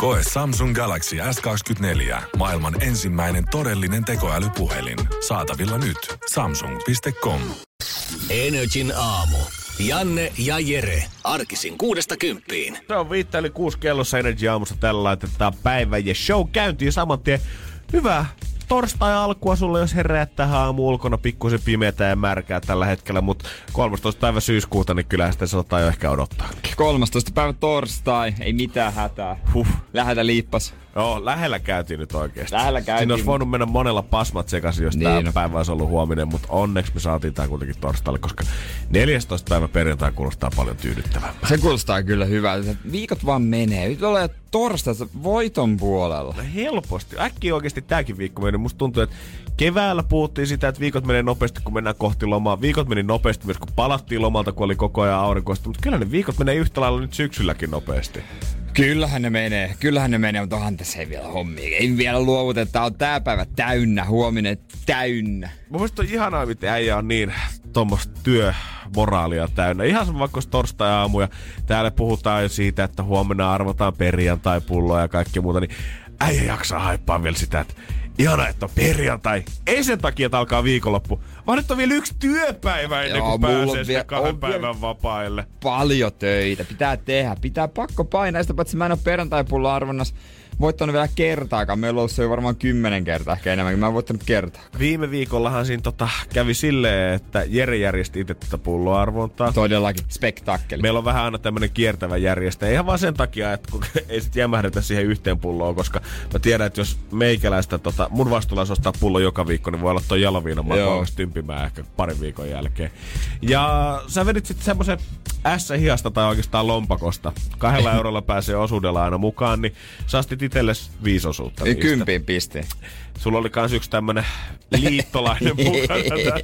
Koe Samsung Galaxy S24. Maailman ensimmäinen todellinen tekoälypuhelin. Saatavilla nyt. Samsung.com. Energin aamu. Janne ja Jere. Arkisin kuudesta kymppiin. Se on viittä eli kuusi kellossa Energy aamussa tällä laitetaan päivä ja show käyntiin saman tien. Hyvää torstai-alkua sulle, jos heräät tähän aamu ulkona pikkusen pimeätä ja märkää tällä hetkellä, mutta 13. päivä syyskuuta, niin kyllä sitä saattaa jo ehkä odottaa. 13. päivä torstai, ei mitään hätää. Huh. Lähetä liippas. Joo, lähellä käytiin nyt oikeasti. Lähellä käytiin. Siinä olisi voinut mennä monella pasmat sekaisin, jos niin. Tämä päivä olisi ollut huominen, mutta onneksi me saatiin tämä kuitenkin torstaille, koska 14. päivä perjantai kuulostaa paljon tyydyttävämpää. Se kuulostaa kyllä hyvältä. Viikot vaan menee. Nyt ollaan torstaista voiton puolella. No helposti. Äkkiä oikeasti tämäkin viikko meni. Musta tuntuu, että keväällä puhuttiin sitä, että viikot menee nopeasti, kun mennään kohti lomaa. Viikot meni nopeasti myös, kun palattiin lomalta, kun oli koko ajan aurinkoista. Mutta kyllä ne viikot menee yhtä lailla nyt syksylläkin nopeasti. Kyllähän ne menee, kyllähän ne menee, mutta onhan tässä ei vielä hommia. Ei vielä luovuteta, tää on tää päivä täynnä, huominen täynnä. Mun mielestä on ihanaa, miten äijä on niin tuommoista työmoraalia täynnä. Ihan sama vaikka torstai-aamu ja täällä puhutaan jo siitä, että huomenna arvotaan perjantai-pulloa ja kaikkea muuta, niin äijä jaksaa haippaa vielä sitä, että ihana, että on perjantai. Ei sen takia, että alkaa viikonloppu, vaan nyt on vielä yksi työpäivä ennen Joo, kuin pääsee vielä- kahden päivän vapaille. Paljon töitä, pitää tehdä, pitää pakko painaa. Sitä paitsi mä en ole perjantai-pulla arvonnassa voittanut vielä kertaakaan. Meillä on ollut se jo varmaan kymmenen kertaa ehkä enemmän, mä en voittanut kertaa. Viime viikollahan siinä tota, kävi silleen, että Jere järjesti itse tätä pulloarvontaa. Todellakin, spektakkeli. Meillä on vähän aina tämmönen kiertävä järjestäjä. Ihan vaan sen takia, että kun ei sit jämähdetä siihen yhteen pulloon, koska mä tiedän, että jos meikäläistä, tota, mun vastuulla ostaa pullo joka viikko, niin voi olla toi jaloviina valmis tympimään ehkä parin viikon jälkeen. Ja sä vedit sitten semmoisen S-hihasta tai oikeastaan lompakosta. Kahdella eurolla pääsee osuudella aina mukaan, niin sä astit itsellesi viisi osuutta. niistä. Kympin pisti. Sulla oli kans yksi tämmönen liittolainen mukana.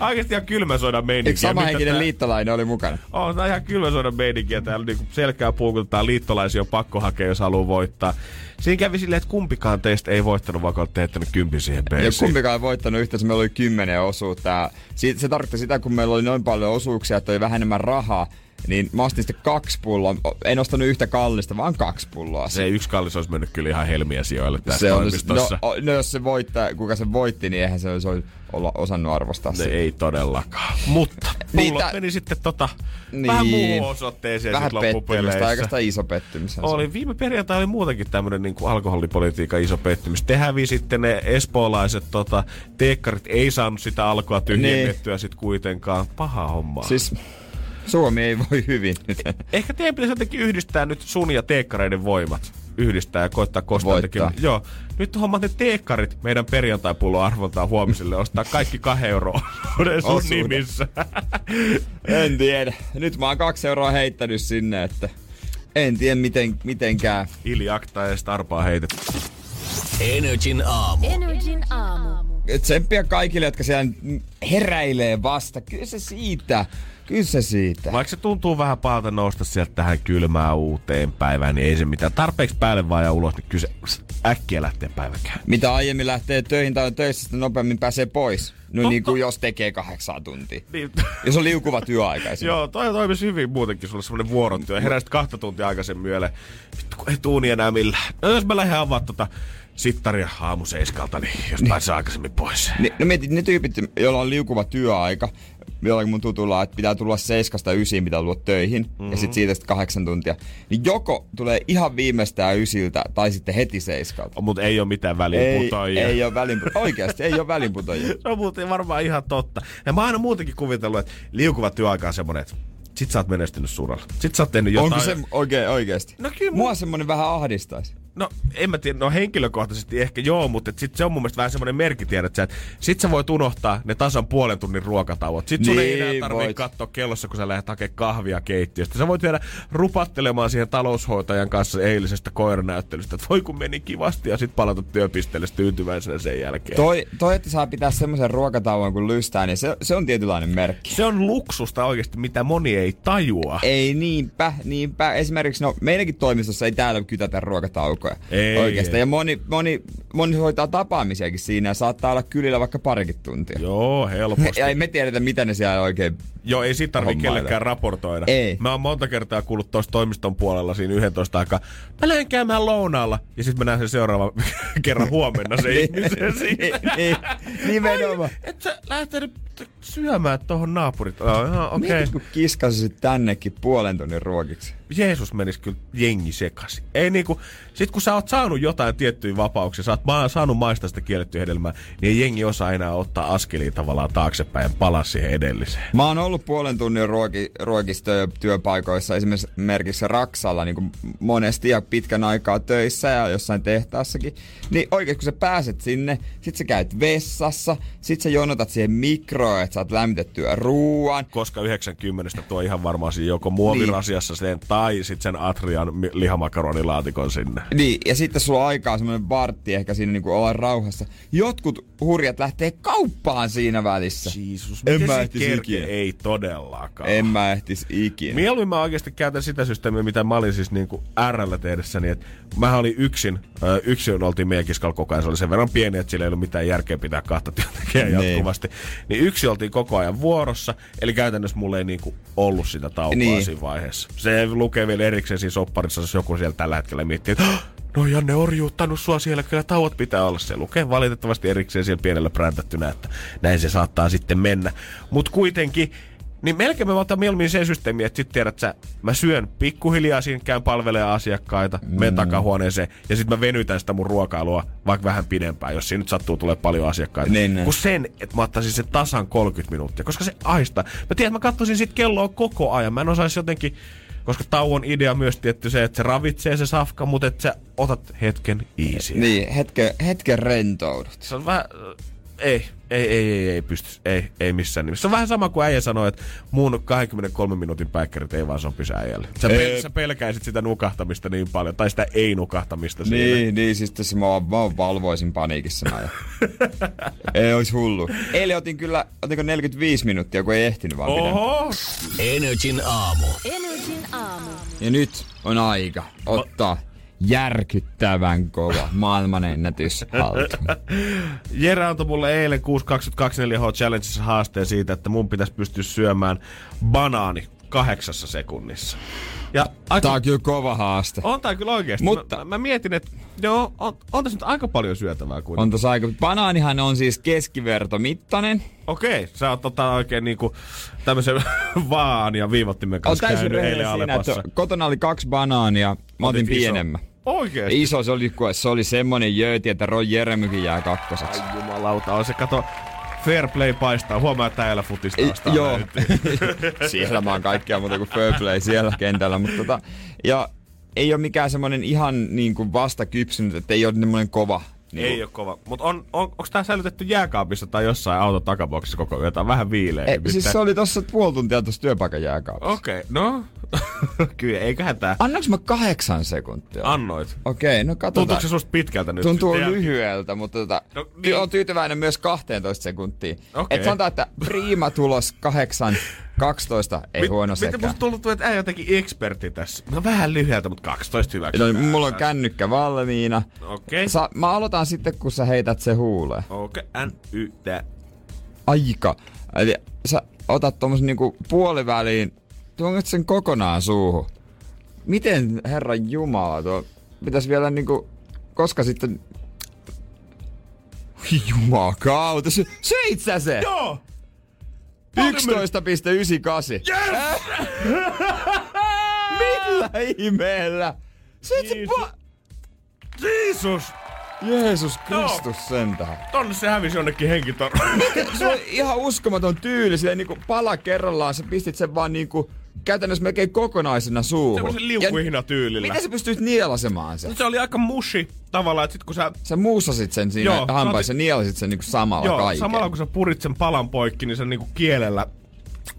Oikeesti ihan kylmä sodan meininki. Yksi samahenkinen liittolainen oli mukana. On tää ihan kylmä sodan meininkiä. Täällä niinku selkää puukutetaan liittolaisia on pakko hakea, jos haluaa voittaa. Siinä kävi silleen, että kumpikaan teistä ei voittanut, vaikka olette teettänyt kympin siihen Ja beisiin. kumpikaan ei voittanut yhteensä, meillä oli kymmenen osuutta. Ja se tarkoitti sitä, kun meillä oli noin paljon osuuksia, että oli vähän enemmän rahaa, niin mä ostin sitten kaksi pulloa. En ostanut yhtä kallista, vaan kaksi pulloa. Se yksi kallis olisi mennyt kyllä ihan helmiä sijoille tässä se on, no, no, jos se voittaa, kuka se voitti, niin eihän se olisi olla osannut arvostaa sitä. ei todellakaan. Mutta Niin, pullot tää- meni sitten tota, Niin. vähän muuhun osoitteeseen Vähän pettymystä, oikeastaan iso pettymys. on se. Oli. Viime perjantai oli muutenkin tämmönen niin alkoholipolitiikan iso pettymys. Te hävisitte ne espoolaiset tota, teekkarit, ei saanut sitä alkoa tyhjennettyä sit kuitenkaan. Paha homma. Siis Suomi ei voi hyvin nyt. Ehkä teidän pitäisi jotenkin yhdistää nyt sun ja teekkareiden voimat. Yhdistää ja koittaa kostaa jotenkin. Joo. Nyt hommat ne teekkarit meidän perjantai-pullon arvontaa huomiselle. Ostaa kaikki kahden euroa sun Osuuden. nimissä. En tiedä. Nyt mä oon kaksi euroa heittänyt sinne, että en tiedä miten, mitenkään. Ili Akta ja Starpaa heitetty. Energin aamu. Energin aamu. Tsemppiä kaikille, jotka siellä heräilee vasta. Kyllä se siitä. Kyllä se siitä. Vaikka se tuntuu vähän pahalta nousta sieltä tähän kylmään uuteen päivään, niin ei se mitään. Tarpeeksi päälle vaan ja ulos, niin kyllä se äkkiä lähtee päivä Mitä aiemmin lähtee töihin tai on töissä, sitä nopeammin pääsee pois. No niin kuin jos tekee kahdeksan tuntia. Niin. Jos on liukuva työaika. Joo, toi toimisi hyvin muutenkin, sulla on semmonen vuorotyö. Heräsit kahta tuntia aikaisemmin yölle. Vittu, kun ei tuuni enää millään. No jos mä lähden avaa tota sittaria aamu seiskalta, niin jostain saa aikaisemmin pois. Ni, no mietit, ne tyypit, joilla on liukuva työaika, jollakin mun tutulla, että pitää tulla seiskasta ysiin, pitää tulla töihin, mm-hmm. ja sitten siitä sitten kahdeksan tuntia. Niin joko tulee ihan viimeistään ysiltä, tai sitten heti seiskalta. Mutta ei ole mitään väliä Ei, ei ole välinputoajia. Oikeasti ei ole välinputoajia. Se on muuten varmaan ihan totta. Ja mä oon aina muutenkin kuvitellut, että liukuva työaika on semmonen, että sit sä oot menestynyt suralla. Sit sä oot tehnyt jotain. Onko se oikein, oikeasti? No kyllä Mua semmonen vähän ahdistaisi. No, en mä tiedä, no henkilökohtaisesti ehkä joo, mutta sit se on mun mielestä vähän semmoinen merkki, tiedät sä, että sit sä voit unohtaa ne tasan puolen tunnin ruokatauot. Sit sun ei Niin enää tarvitse voit. katsoa kellossa, kun sä lähdet hakemaan kahvia keittiöstä. Sä voit jäädä rupattelemaan siihen taloushoitajan kanssa eilisestä koiranäyttelystä, että voi kun meni kivasti ja sit palata työpisteelle tyytyväisenä sen jälkeen. Toi, toi, että saa pitää semmoisen ruokatauon kun lystää, niin se, se on tietynlainen merkki. Se on luksusta oikeasti, mitä moni ei tajua. Ei niinpä, niinpä. Esimerkiksi no, meidänkin toimistossa ei täällä kytätä ruokataukoja Ei, oikeastaan. ei. Ja moni, moni, moni hoitaa tapaamisiakin siinä ja saattaa olla kylillä vaikka parikin tuntia. Joo, helposti. Ja ei me tiedetä, mitä ne siellä oikein... Joo, ei siitä tarvitse kellekään raportoida. Ei. Mä oon monta kertaa kuullut tuossa toimiston puolella siinä 11 aikaa. Mä lähden käymään lounaalla. Ja sitten mä näen sen seuraava kerran huomenna se ihmisen siinä. niin, nimenomaan. Ai, Et sä lähtenyt syömään tohon naapurit. Oh, okei. Okay. Kun kiskasit tännekin puolen tunnin ruokiksi. Jeesus menisi kyllä jengi sekaisin. Ei niinku, sit kun sä oot saanut jotain tiettyjä vapauksia, sä oot ma- saanut maistaa sitä kiellettyä hedelmää, niin ei jengi osaa enää ottaa askelia tavallaan taaksepäin ja palaa siihen edelliseen. Mä oon ollut puolen tunnin ruoki, ruokista työpaikoissa, esimerkiksi Raksalla niin kuin monesti ja pitkän aikaa töissä ja jossain tehtaassakin. Niin oikein kun sä pääset sinne, sit sä käyt vessassa, sit sä jonotat siihen mikroon, että saat lämmitettyä ruuan. koska 90 tuo ihan varmaan siinä joko muovirasiassa sen tai sitten sen Atrian lihamakaroniilaatikon sinne. Niin, ja sitten sulla on aikaa semmoinen vartti ehkä siinä niin olla rauhassa. Jotkut hurjat lähtee kauppaan siinä välissä. Jeesus, En miten mä se ikinä. Ei todellakaan. En mä ehtis ikinä. Mieluummin mä oikeasti käytän sitä systeemiä, mitä mä olin siis niinku RL tehdessäni, että mä olin yksin, yksin oltiin meidän kiskalla koko ajan, se oli sen verran pieni, että sillä ei ollut mitään järkeä pitää kahta työntekijää Niin. jatkuvasti. Niin yksi oltiin koko ajan vuorossa, eli käytännössä mulla ei niinku ollut sitä taukoa Niin. siinä vaiheessa. Se lukee vielä erikseen siinä sopparissa, jos joku siellä tällä hetkellä miettii, että "Hah, No Janne orjuuttanut sua siellä, kyllä tauot pitää olla. Se lukee valitettavasti erikseen siellä pienellä präntättynä, että näin se saattaa sitten mennä. Mutta kuitenkin, niin melkein mä otan mieluummin sen systeemi, että sit tiedät sä, mä syön pikkuhiljaa siinä, käyn palvelemaan asiakkaita, mm. menen takahuoneeseen ja sitten mä venytän sitä mun ruokailua vaikka vähän pidempään, jos siinä nyt sattuu tulee paljon asiakkaita. Niin, niin. Kun sen, että mä ottaisin sen tasan 30 minuuttia, koska se aista. Mä tiedän, että mä katsoisin sit kelloa koko ajan. Mä en osaisi jotenkin, koska tauon idea myös tietty se, että se ravitsee se safka, mutta että sä otat hetken easy. Niin, hetken, hetken rentoudut. Se on vähän... Ei, ei, ei, ei, ei pysty. Ei, ei missään nimessä. Se on vähän sama kuin äijä sanoi, että mun 23 minuutin päikkärit ei vaan sopisi äijälle. Sä, pel- sä pelkäisit sitä nukahtamista niin paljon, tai sitä ei-nukahtamista siinä. Niin, niin, siis tässä mä, mä valvoisin paniikissa mä Ei ois hullu. Eilen otin kyllä, otinko 45 minuuttia, kun ei ehtinyt vaan. Oho! Energin aamu. Energin aamu. Ja nyt on aika ottaa järkyttävän kova maailmanennätys haltuun. Jere antoi mulle eilen 6.22.4 H Challengeissa haasteen siitä, että mun pitäisi pystyä syömään banaani kahdeksassa sekunnissa. Ja aika, Tää on kyllä kova haaste. on tää kyllä oikeesti. Mutta- Mä, mä, mietin, että joo, on, on tässä nyt aika paljon syötävää kuitenkin. On tossa aika... Banaanihan on siis keskivertomittainen. Okei, sä oot tota oikein niinku tämmösen vaan ja viivottimen On kanssa täysin käynyt eilen siinä, Alepassa. kotona oli kaksi banaania. Mä otin Otit pienemmän. Oikeesti? Iso se oli, se oli semmonen jööti, että Ron Jeremykin jää kakkoseksi. Ai jumalauta, on se kato, fair play paistaa. Huomaa, että täällä futista Ei, joo. siellä mä oon kaikkea muuta kuin fair play siellä kentällä, mutta tota, ja ei ole mikään semmonen ihan niin kuin vasta kypsynyt, että ei ole semmonen kova. Niin Ei ole kova. Mutta on, on, onko tää säilytetty jääkaapissa tai jossain auton takaboksissa koko yö? Tää on vähän viileä. Ei, siis se oli tossa puoli tuntia tuossa työpaikan jääkaapissa. Okei, okay, no. Kyllä, eiköhän tää. Annaks mä kahdeksan sekuntia? Annoit. Okei, no katsotaan. Tuntuuko se susta pitkältä nyt? Tuntuu Tiedät- lyhyeltä, mutta tota, No, niin. niin. on tyytyväinen myös 12 sekuntiin. Okei. Et sanotaan, että prima tulos 8, 12 ei Mit- huono Miten sekään. musta tuntuu, että äijä jotenkin ekspertti tässä? No vähän lyhyeltä, mutta 12 hyväksi. No, mulla on kännykkä valmiina. Okei. Sa- mä aloitan sitten, kun sä heität se huuleen. Okei, N, Y, T. Aika. Eli sä otat tommosen niinku puoliväliin, tuonko sen kokonaan suuhun. Miten, herran jumala, tuo pitäis vielä niinku, koska sitten... Jumakauta, se, söit sä se? Joo! 11,98. Yes! Millä ihmeellä? Jeesus. pa- Jeesus! Jeesus Kristus sentään. Tonne se hävisi jonnekin henkitorvaan. Se on ihan uskomaton tyyli, silleen niinku pala kerrallaan, sä pistit sen vaan niinku käytännössä melkein kokonaisena suuhun. Semmoisen liukuhinatyylillä. Miten sä pystyt nielasemaan sen? Se oli aika mushi tavallaan, että sit kun sä Sä muussasit sen siinä Joo, hampaissa, otit- nielasit sen niinku samalla Joo, kaiken. samalla kun sä purit sen palan poikki, niin sä niinku kielellä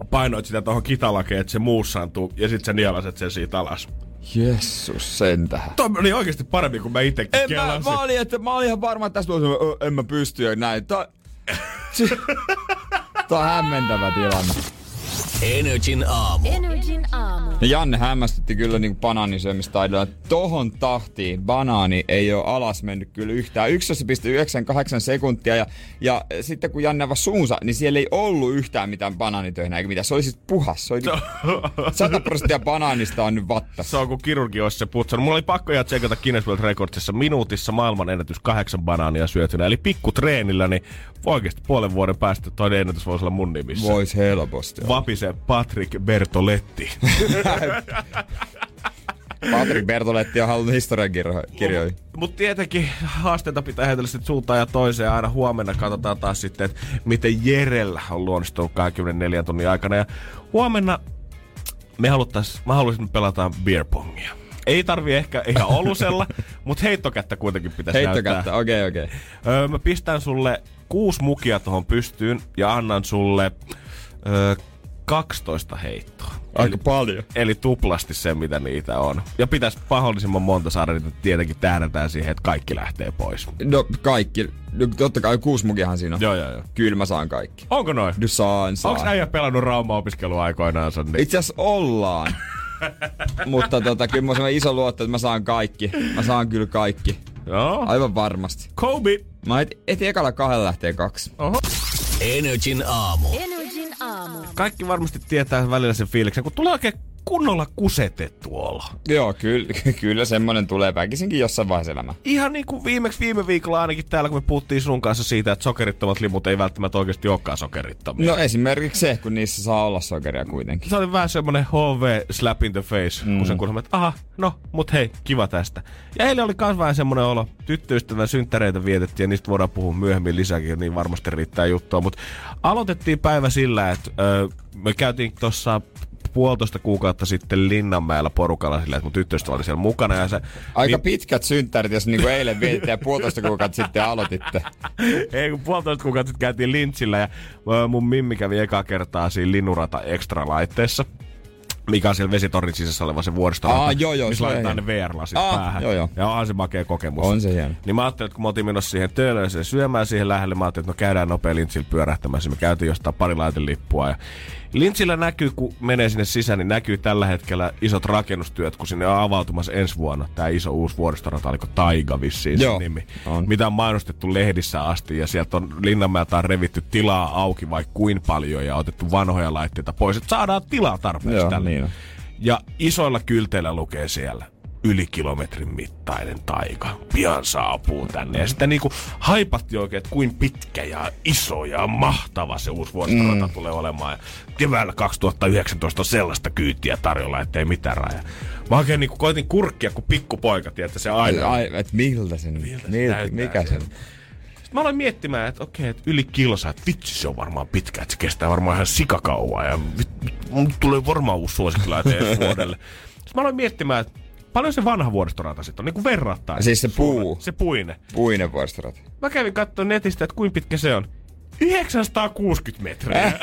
painoit sitä tuohon kitalakeen, että se muussaantuu, ja sit sä nielaset sen siitä alas. Jessus sentähän. Toi oli oikeasti parempi kuin mä itsekin En mä, kelasin. mä, olin, että, mä olin ihan varma, että tästä "Ö, en mä pysty ja näin. Tää, Tää on hämmentävä tilanne. Energin aamu. Energin aamu. Ja Janne hämmästytti kyllä niin banaaninsyömistaidolla. Tohon tahtiin banaani ei ole alas mennyt kyllä yhtään. 11,98 sekuntia ja, ja sitten kun Janne avasi suunsa, niin siellä ei ollut yhtään mitään banaanitöinä eikä mitään. Se oli siis puhas. Se oli 100 prosenttia banaanista on nyt vatta. Se on kuin kirurgi olisi se putsannut. Mulla oli pakko ihan tsekata Guinness World Recordsissa minuutissa maailman ennätys kahdeksan banaania syötynä. Eli pikku treenillä, niin oikeasti puolen vuoden päästä toinen ennätys voisi olla mun nimissä. Vois helposti. olla. Patrick Bertoletti. Patrick Bertoletti on halunnut historiankirjoihin. Mutta tietenkin haasteita pitää heitellä sitten suuntaan ja toiseen. Aina huomenna katsotaan taas sitten, että miten Jerellä on luonnistunut 24 tunnin aikana. Ja huomenna me haluttais, mä haluaisin, että me pelataan beer pongia. Ei tarvi ehkä ihan olusella, mutta heittokättä kuitenkin pitäisi Heittokättä, näyttää. okei okay, okei. Okay. Öö, mä pistän sulle kuusi mukia tuohon pystyyn ja annan sulle öö, 12 heittoa. Aika paljon. Eli tuplasti se, mitä niitä on. Ja pitäisi mahdollisimman monta saada, niin tietenkin tähdätään siihen, että kaikki lähtee pois. No kaikki. No, totta kai kuusi mukihan siinä on. Joo, joo, joo. Kyllä mä saan kaikki. Onko noin? No saan, saan. Onko äijä pelannut Rauma-opiskeluaikoinaansa? Niin? Itse asiassa ollaan. Mutta tota, kyllä mä oon iso luotto, että mä saan kaikki. Mä saan kyllä kaikki. Joo. Aivan varmasti. Kobe. Mä et, et ekalla kahdella lähtee kaksi. Energin aamu. Energin aamu. Kaikki varmasti tietää välillä sen fiiliksen, kun tulee oikein kunnolla kusetettu olo. Joo, kyllä, kyllä semmonen tulee väkisinkin jossain vaiheessa elämää. Ihan niin kuin viimeksi viime viikolla ainakin täällä, kun me puhuttiin sun kanssa siitä, että sokerittomat limut ei välttämättä oikeasti olekaan sokerittomia. No esimerkiksi se, kun niissä saa olla sokeria kuitenkin. Se oli vähän semmonen HV slap in the face, mm. kun sen kuulemme, että aha, no, mut hei, kiva tästä. Ja eilen oli kans vähän semmonen olo, tyttöystävän synttäreitä vietettiin ja niistä voidaan puhua myöhemmin lisäkin, niin varmasti riittää juttua. Mutta aloitettiin päivä sillä, että ö, me käytiin tuossa puolitoista kuukautta sitten Linnanmäellä porukalla sillä, että mun tyttöystävä oli siellä mukana. Ja se, Aika niin, pitkät synttärit, jos niinku eilen vietitte ja puolitoista kuukautta sitten aloititte. ei, kun puolitoista kuukautta sitten käytiin Lintsillä ja mun mimmi kävi eka kertaa siinä Linnurata Extra-laitteessa mikä on siellä vesitornin sisässä oleva se vuoristorata, Aa, joo, joo, missä laitetaan ne. VR-lasit Aa, päähän. joo, joo. Ja onhan se makea kokemus. On se hieno. Niin mä ajattelin, että kun me oltiin menossa siihen töölöön syömään siihen lähelle, mä ajattelin, että no käydään nopea Lintsillä pyörähtämässä. Me käytiin jostain pari laitelippua ja Lintsillä näkyy, kun menee sinne sisään, niin näkyy tällä hetkellä isot rakennustyöt, kun sinne on avautumassa ensi vuonna tämä iso uusi vuoristorata, oliko Taiga vissiin Joo, nimi. on. Mitä on mainostettu lehdissä asti ja sieltä on Linnanmäeltä on revitty tilaa auki vaikka kuin paljon ja otettu vanhoja laitteita pois, että saadaan tilaa tarpeeksi Joo, tälle. niin on. Ja isoilla kylteillä lukee siellä yli kilometrin mittainen taika. Pian saapuu tänne. Ja sitten niinku haipatti oikein, että kuin pitkä ja iso ja mahtava se uusi vuoristorata mm. tulee olemaan. Ja keväällä 2019 on sellaista kyytiä tarjolla, ettei mitään raja. Mä oikein niinku koitin kurkkia, kun pikkupoika, että se aina... Ai, et miltä se nyt? Miltä se Miltä, näyttää mikä se sieltä? Sitten mä aloin miettimään, että okei, että yli kilsa, että vitsi se on varmaan pitkä, että se kestää varmaan ihan sikakauaa ja vit, mun tulee varmaan uusi suosikkilääte ensi vuodelle. Sitten mä aloin miettimään, että paljon se vanha vuoristorata sitten on, niin kuin verrattain. Siis se puu. Se puine. Puinen vuoristorata. Mä kävin katsomaan netistä, että kuinka pitkä se on. 960 metriä.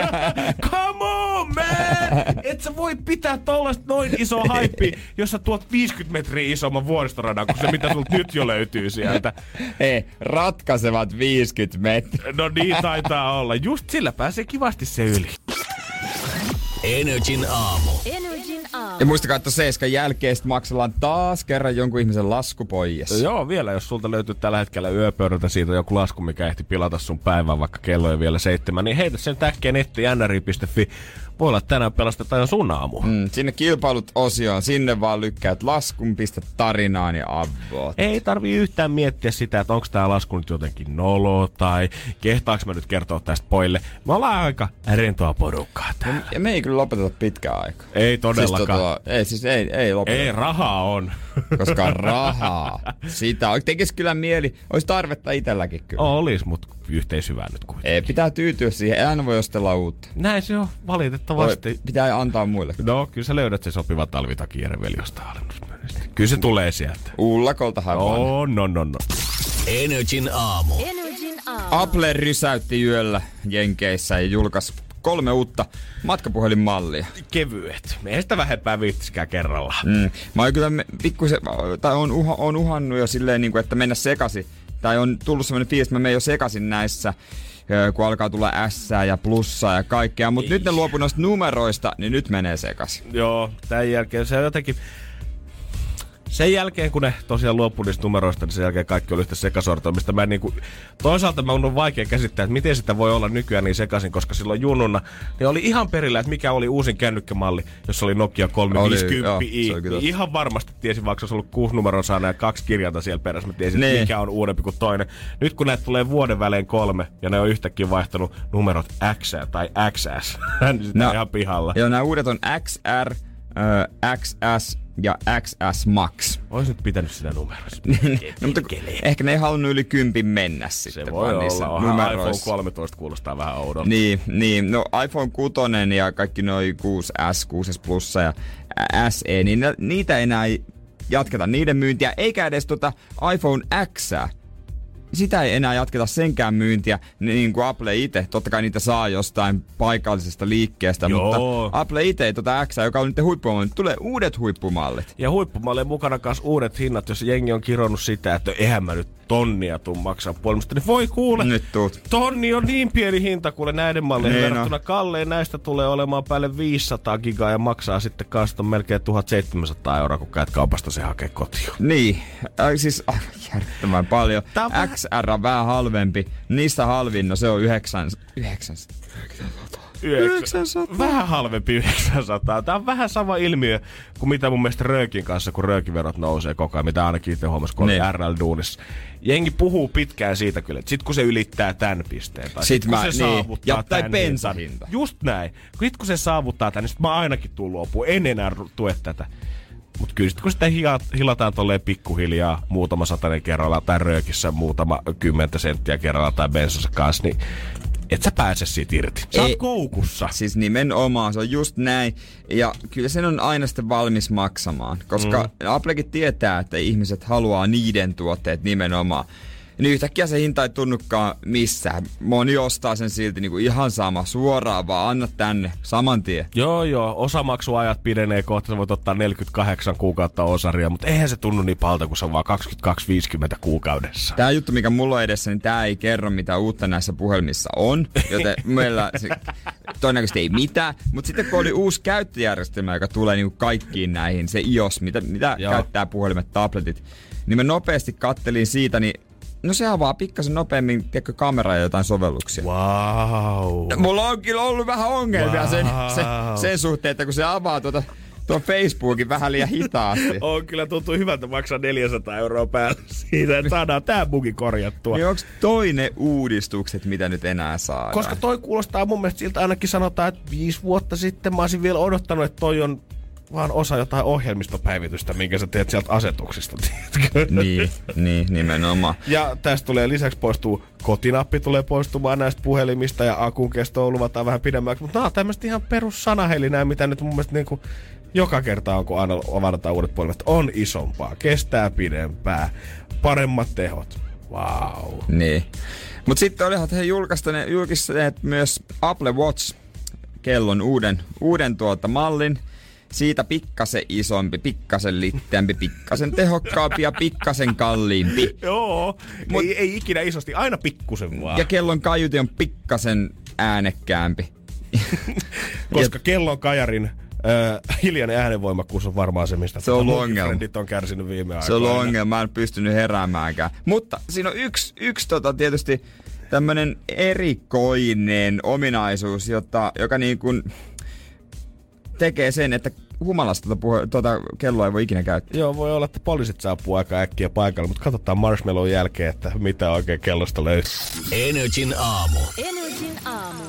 Come on, man! Et sä voi pitää tollasta noin iso haippi, jos sä tuot 50 metriä isomman vuoristoradan kuin se, mitä sulta nyt jo löytyy sieltä. Ei, ratkaisevat 50 metriä. No niin taitaa olla. Just sillä pääsee kivasti se yli. Energin aamu. Energin aamu. Ja muistakaa, että seiskan jälkeen sit maksellaan taas kerran jonkun ihmisen lasku pois. Joo, vielä jos sulta löytyy tällä hetkellä yöpöydältä siitä joku lasku, mikä ehti pilata sun päivän, vaikka kello on vielä seitsemän, niin heitä sen täkkiä netti nri.fi. Voi olla, että tänään pelastetaan jo sun aamu. Mm, sinne kilpailut osioon, sinne vaan lykkäät laskun, pistä tarinaan ja avot. Ei tarvii yhtään miettiä sitä, että onko tää lasku nyt jotenkin nolo tai kehtaaks mä nyt kertoa tästä poille. Me ollaan aika rentoa porukkaa täällä. Ja me ei kyllä lopeteta pitkään aikaa. Ei todellakaan. Siis tota, ei siis ei, ei lopeta. Ei, rahaa on. Koska rahaa, sitä on. Tekis kyllä mieli, olisi tarvetta itselläkin kyllä. Olis, mutta yhteishyvää nyt kuitenkin. Ei, pitää tyytyä siihen, ei aina voi ostella uutta. Näin se on, Voi, valitettavasti. pitää antaa muille. No, kyllä sä löydät se sopiva talvitakin Jere veli jostain alennusmyynnistä. Kyllä se tulee sieltä. Ullakoltahan vaan. Oh, no, no, no. Energin aamu. Energin aamu. Apple rysäytti yöllä Jenkeissä ja julkaisi kolme uutta matkapuhelinmallia. Kevyet. Eihän sitä vähempää viittiskään kerralla. Mm. Mä oon kyllä pikkusen, tai on, uha, on uhannut jo silleen, niin kuin, että mennä sekaisin. Tai on tullut semmoinen fiilis, että mä menen jo sekaisin näissä, kun alkaa tulla S ja plussaa ja kaikkea. Mutta nyt ne luopu noista numeroista, niin nyt menee sekaisin. Joo, tämän jälkeen se on jotenkin... Sen jälkeen, kun ne tosiaan luopui niistä numeroista, niin sen jälkeen kaikki oli yhtä sekasortoa, mistä mä en niinku... Toisaalta mä on vaikea käsittää, että miten sitä voi olla nykyään niin sekaisin, koska silloin junnuna niin oli ihan perillä, että mikä oli uusin kännykkämalli, jossa oli Nokia 350i. Oli, joo, se oli niin ihan varmasti tiesin, vaikka se olisi ollut kuusi numeron saana ja kaksi kirjainta siellä perässä, mä tiesin, Niin. että mikä on uudempi kuin toinen. Nyt kun näitä tulee vuoden välein kolme, ja ne on yhtäkkiä vaihtanut numerot X tai XS, niin No, ihan pihalla. Joo, nämä uudet on XR, ö, XS ja XS Max. Ois nyt pitänyt sitä numerossa. no, mutta ehkä ne ei halunnut yli kympin mennä sitten Se voi olla. Onhan iPhone numeroissa. 13 kuulostaa vähän oudolta. Niin, niin, no iPhone 6 ja kaikki noi 6S, 6S Plus ja SE, niin ne, niitä enää ei jatketa niiden myyntiä, eikä edes tota iPhone X. Sitä ei enää jatketa senkään myyntiä, niin kuin Apple itse. Totta kai niitä saa jostain paikallisesta liikkeestä, Joo. mutta Apple itse ei tota X, joka on nyt huippumalli, tulee uudet huippumallit. Ja huippumallien mukana kanssa uudet hinnat, jos jengi on kironnut sitä, että eihän mä nyt tonnia tuu maksaa puolimasta, niin voi kuule. Nyt tuut. Tonni on niin pieni hinta kuule näiden mallien Niin verrattuna. Kallein näistä tulee olemaan päälle 500 gigaa ja maksaa sitten kanssa melkein 1700 euroa, kun käyt kaupasta se hakee kotiin. Niin, äh, siis aivan järjettömän paljon. On vähän- XR on vähän halvempi. Niistä halvin, no se on 9, 900. 900. Vähän halvempi 900. Tämä on vähän sama ilmiö kuin mitä mun mielestä Röökin kanssa, kun Röökiverot nousee koko ajan, mitä ainakin itse huomasi, kun Niin. RL-duunissa. Jengi puhuu pitkään siitä kyllä, että sit kun se ylittää tämän pisteen, tai Sit sit, mä- kun se niin. saavuttaa Ja- tai tän bensahinta. Just näin. Sit kun se saavuttaa tämän, niin sit mä ainakin tuun luopuun. En enää tue tätä. Mutta kyllä sit kun sitä hilataan tolleen pikkuhiljaa muutama satanen kerralla tai röökissä muutama kymmentä senttiä kerralla tai bensassa kanssa, niin et sä pääse siitä irti. Sä oot Ei. koukussa. Siis nimenomaan, se on just näin. Ja kyllä sen on aina sitten valmis maksamaan, koska mm. Applekin tietää, että ihmiset haluaa niiden tuotteet nimenomaan. Niin yhtäkkiä se hinta ei tunnukaan missään. Moni ostaa sen silti niinku ihan sama, suoraan vaan anna tänne, saman tien. Joo, joo. Osamaksuajat pidenee kohta. Sä voit ottaa 48 kuukautta osaria, mutta eihän se tunnu niin palta, kun se on vaan 22-50 kuukaudessa. Tämä juttu, mikä mulla on edessä, niin tämä ei kerro, mitä uutta näissä puhelimissa on. Joten meillä se, todennäköisesti ei mitään. Mutta sitten kun oli uusi käyttöjärjestelmä, joka tulee niinku kaikkiin näihin, se iOS, mitä, mitä Joo. käyttää puhelimet, tabletit, niin mä nopeasti kattelin siitä, niin no se avaa pikkasen nopeammin, tiedätkö, kameraa ja jotain sovelluksia. Wow. Mulla on kyllä ollut vähän ongelmia Wow. sen, sen, sen suhteen, että kun se avaa tuota, tuon Facebookin vähän liian hitaasti. On kyllä tuntuu hyvältä maksaa 400 euroa päälle siitä, että saadaan tää bugi korjattua. Niin onko toinen uudistukset, mitä nyt enää saadaan? Koska toi kuulostaa mun mielestä siltä ainakin sanotaan, että viisi vuotta sitten mä olisin vielä odottanut, että toi on vaan osa jotain ohjelmistopäivitystä, minkä sä teet sieltä asetuksista, tiedätkö? niin, niin, nimenomaan. Ja tästä tulee lisäksi poistuu, kotinappi tulee poistumaan näistä puhelimista ja akun kesto luvataan vähän pidemmäksi. Mutta nämä on tämmöistä ihan perussanaheli mitä nyt mun mielestä niinku joka kerta on, kun avataan uudet puhelimet, on isompaa, kestää pidempää, paremmat tehot. Wow. Niin. Mutta sitten olihan he julkaistaneet, julkistaneet myös Apple Watch kellon uuden, uuden tuota mallin. Siitä pikkasen isompi, pikkasen litteämpi, pikkasen tehokkaampi ja pikkasen kalliimpi. Joo, Mut- ei, ei ikinä isosti, aina pikkusen vaan. Ja kellon kaiuti on pikkasen äänekkäämpi. Koska kellon kajarin äh, hiljainen äänenvoimakkuus on varmaan se, mistä Se on ongelma. on kärsinyt viime aikoina. Se on ongelma, mä en pystynyt heräämäänkään. Mutta siinä on yksi, yksi tota, tietysti tämmönen erikoinen ominaisuus, jota, joka niin kuin tekee sen, että humalasta tuota, puhe, tuota kelloa ei voi ikinä käyttää. Joo, voi olla, että poliisit saapuu aika äkkiä paikalle, mutta katsotaan Marshmallon jälkeen, että mitä oikein kellosta löytyy. Energin aamu. Energin aamu.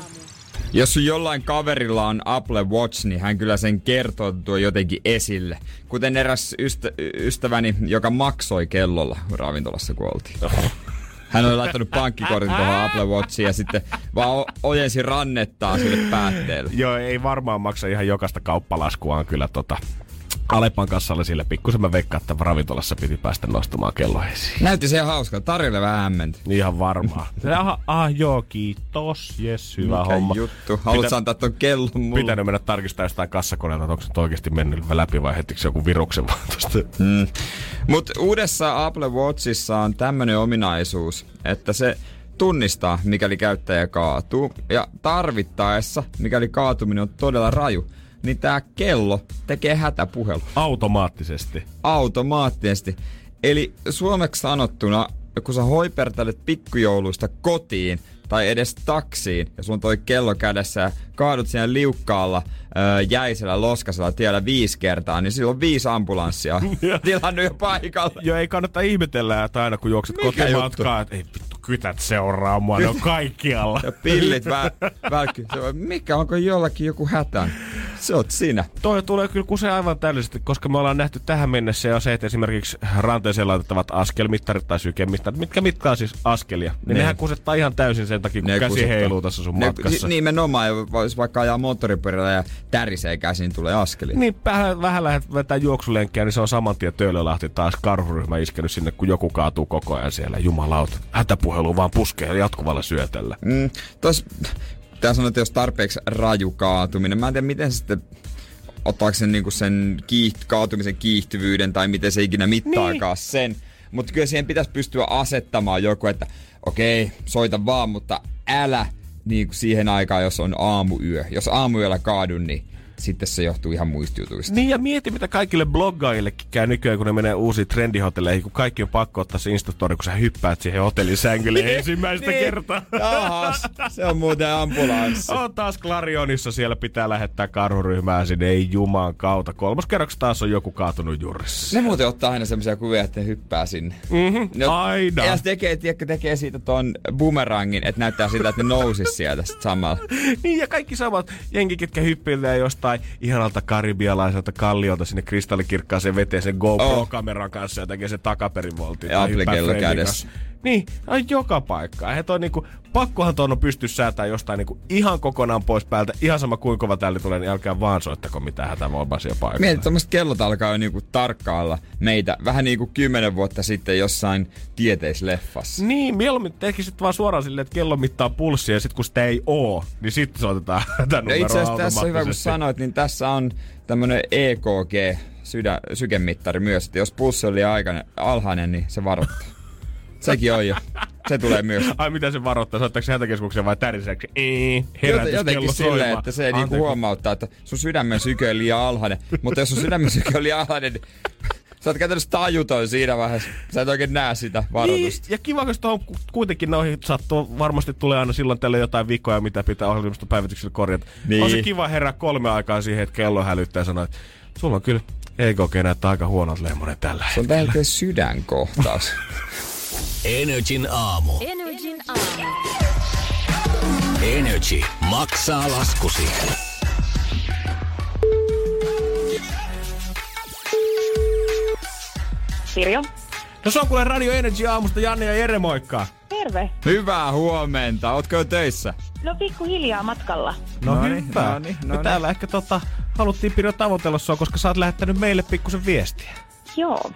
Jos jollain kaverilla on Apple Watch, niin hän kyllä sen kertoo tuo jotenkin esille. Kuten eräs ystä, ystäväni, joka maksoi kellolla ravintolassa, kun oltiin. Hän oli laittanut pankkikortin tuohon Apple Watchiin ja sitten vaan ojensi rannettaa sille päätteelle. Joo, ei varmaan maksa ihan jokaista kauppalaskuaan kyllä tota Alepan kassalle sille pikkusen mä veikkaan, että ravintolassa piti päästä nostamaan kello esiin. Näytti se ihan hauskaa. Tarjolle vähän hämmentä. Ihan varmaan. Aha, ah, joo, kiitos. Jes, hyvä Mikä homma. juttu? Haluatko Pitä- antaa ton kellon mulle? Pitänyt mennä tarkistaa jostain kassakoneelta, että onko se oikeasti mennyt läpi vai hetiksi joku viruksen vaan tosta. Mm. Mutta uudessa Apple Watchissa on tämmöinen ominaisuus, että se tunnistaa, mikäli käyttäjä kaatuu. Ja tarvittaessa, mikäli kaatuminen on todella raju, niin tämä kello tekee hätäpuhelu Automaattisesti. automaattisesti. Eli suomeksi sanottuna, kun sä hoipertelet pikkujouluista kotiin tai edes taksiin, ja sulla on toi kello kädessä ja kaadut siinä liukkaalla öö, jäisellä loskasella tiellä viisi kertaa, niin silloin viisi ambulanssia tilannut jo paikalla. Joo, ei kannata ihmetellä, että aina kun juokset kotimatkaa, että ei kytät seuraa mua, ne on kaikkialla. Ja pillit vä- välkky. Se on, Mikä, onko jollakin joku hätä? Se oot sinä. Toi tulee kyllä kuse aivan täydellisesti, koska me ollaan nähty tähän mennessä jo se, että esimerkiksi ranteeseen laitettavat askelmittarit tai sykemittarit, mitkä mitkaa siis askelia, niin Ne. nehän kusettaa ihan täysin sen takia, kun Ne käsi kusettaa. heiluu tässä sun Ne- matkassa. ni- Nimenomaan, ja vois vaikka ajaa moottoripyörällä ja tärisee käsin, tulee askeli. Niin, vähän, vähän lähdet vetää juoksulenkkiä, niin se on saman tien Töölölahti taas karhuryhmä iskenyt sinne, kun joku kaatuu koko ajan siellä. Jumalauta, hätäpuhelu vaan puskee jatkuvalla syötellä. Mm, tos, tää sanoo, että jos tarpeeksi raju kaatuminen, mä en tiedä miten se sitten ottaako sen, niinku sen kiiht, kaatumisen kiihtyvyyden tai miten se ikinä mittaakaan niin. sen. Mutta kyllä siihen pitäisi pystyä asettamaan joku, että okei, soita vaan, mutta älä niin siihen aikaan, jos on aamuyö. Jos aamuyöllä kaadun, niin sitten se johtuu ihan muista jutuista. Niin ja mieti, mitä kaikille bloggaajillekin käy nykyään, kun ne menee uusiin trendihotelleihin, kun kaikki on pakko ottaa se Instastory, kun sä hyppäät siihen hotellin sängylle ensimmäistä Niin. kertaa. Ahas, se on muuten ambulanssi. On taas Clarionissa, siellä pitää lähettää karhuryhmää sinne, ei jumaan kautta. Kolmas kerroksessa taas on joku kaatunut jurissa. Ne muuten ottaa aina semmoisia kuvia, että ne hyppää sinne. Mhm, aina. Ja tekee, tiedätkö, tekee siitä ton bumerangin, että näyttää siltä, että ne nousis sieltä sit samalla. Niin ja kaikki samat jenki, ketkä hyppilee jostain ihanalta karibialaiselta kalliolta sinne kristallikirkkaaseen veteen sen GoPro-kameran kanssa ja tekee se takaperivoltin. Ja friendin kädessä. Niin, on joka paikka. He toi niinku, pakkohan tuon on pysty säätää jostain niinku ihan kokonaan pois päältä. Ihan sama kuinka kova täällä tulee, niin älkää vaan soittako mitään hätävoimaisia paikkoja. Mietit, tommoset kellot alkaa jo niinku tarkkailla meitä vähän niinku kymmenen vuotta sitten jossain tieteisleffassa. Niin, mieluummin tekisit vaan suoraan silleen, että kello mittaa pulssia ja sit kun sitä ei oo, niin sitten soitetaan Ja hätänumero itse asiassa tässä on hyvä, kun sanoit, niin tässä on tämmönen EKG, sydä, sykemittari myös, että jos pulssi liian aikainen, alhainen, niin se varoittaa. Sekin on jo. Se tulee myös. Ai mitä se varoittaa? Soittaako se hätäkeskukseen vai täriseksi? Herätyskello Jotenkin silleen, että se niinku huomauttaa, että sun sydämen syke on liian alhainen. Mutta jos sun sydämen syke on liian alhainen, niin sä oot käytännössä tajuton siinä vaiheessa. Sä et oikein näe sitä Niin, varoitusta. ja kiva, koska tuohon ku- kuitenkin noihin sattuu, varmasti tulee aina silloin tällä jotain vikoja, mitä pitää ohjelmista päivityksellä korjata. Niin. On se kiva herää kolme aikaa siihen, että kello hälyttää ja sanoo, että sulla on kyllä EKG näyttää aika huonolta lemmonen tällä Se on tällä sydänkohtaus. Energin aamu. Energin aamu. Energy maksaa laskusi. Sirjo. No se on kuule Radio Energy aamusta Janne ja Jere, moikka. Terve. Hyvää huomenta. Ootko jo töissä? No pikkuhiljaa matkalla. No Noniin, hyvä. noniin, Me noniin. täällä ehkä tota, haluttiin Pirjo tavoitella sua, koska sä oot lähettänyt meille pikkusen viestiä. Joo.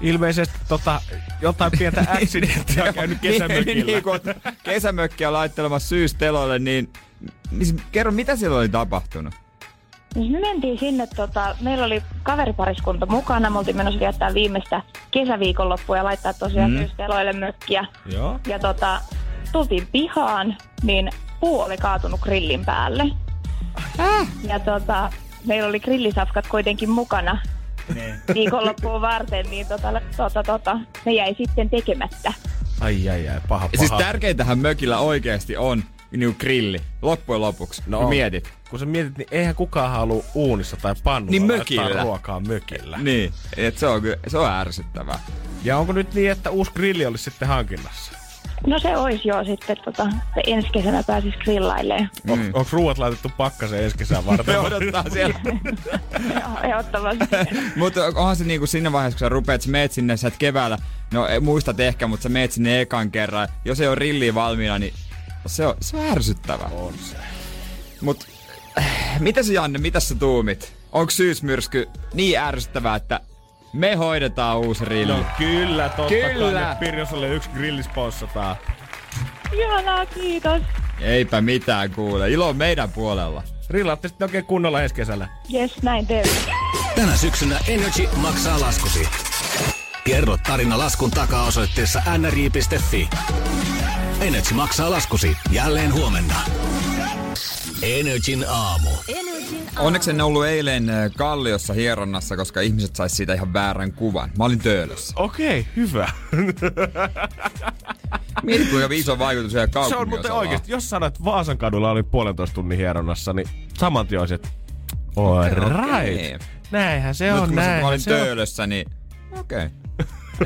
Ilmeisesti tota, jotain pientä accidenttia on käynyt kesämökillä. niin, niin, kun kesämökkiä laittelemassa syystelolle, niin, niin kerro, mitä siellä oli tapahtunut? Niin Me mentiin sinne, tota, meillä oli kaveripariskunta mukana. Me oltiin menossa viettää viimeistä kesäviikonloppua ja laittaa tosiaan mm. syysteloille mökkiä. Joo. Ja tota, tultiin pihaan, niin puu oli kaatunut grillin päälle. Äh. Ja tota, meillä oli grillisafkat kuitenkin mukana viikonloppuun varten, niin tota, tota, tota, ne jäi sitten tekemättä. Ai ai ai, paha Ja paha. siis tärkeintähän mökillä oikeasti on niin grilli, loppujen lopuksi, no. kun mietit. Kun sä mietit, niin eihän kukaan halua uunissa tai pannulla Niin mökillä. ruokaa mökillä. Niin, et se on, se on ärsyttävää. Ja onko nyt niin, että uusi grilli olisi sitten hankinnassa? No se olisi jo sitten, tota, että ensi kesänä pääsis grillailemaan. On, onko ruuat laitettu pakkaseen ensi kesän varten? Me odottaa siellä. Joo, ehdottomasti. mutta onhan se niinku siinä vaiheessa, kun sä rupeat, sä meet sinne, sä et keväällä, no muistat ehkä, mutta sä meet sinne ekan kerran. Jos ei ole rilliä valmiina, niin se on, se on ärsyttävää. On se. Mut äh, mitä se Janne, mitä sä tuumit? Onko syysmyrsky niin ärsyttävää, että me hoidetaan uusi rilli? No kyllä, totta Kyllä. kai. Pirjosalle yksi grillisponsataan. Ihanaa, kiitos. Eipä mitään kuule. Ilo on meidän puolella. Grillaatte sitten oikein kunnolla ensi kesällä. Jes, näin teemme. Tänä syksynä Energy maksaa laskusi. Kerro tarina laskun takaa osoitteessa nri.fi. Energy maksaa laskusi jälleen huomenna. Energin aamu. Energin Onneksi en ollut eilen äh, Kalliossa hieronnassa, koska ihmiset sais siitä ihan väärän kuvan. Mä olin töölössä. Okei, okay, hyvä. Mieti kuinka iso vaikutus siellä se kaupungin on muuten oikeesti, jos sanot, että Vaasan kadulla oli puolentoista tunnin hieronnassa, niin saman tien olisi, että all Okei, right. okei. Näinhän se Nyt on, kun mä, olin se on. töölössä, niin okei.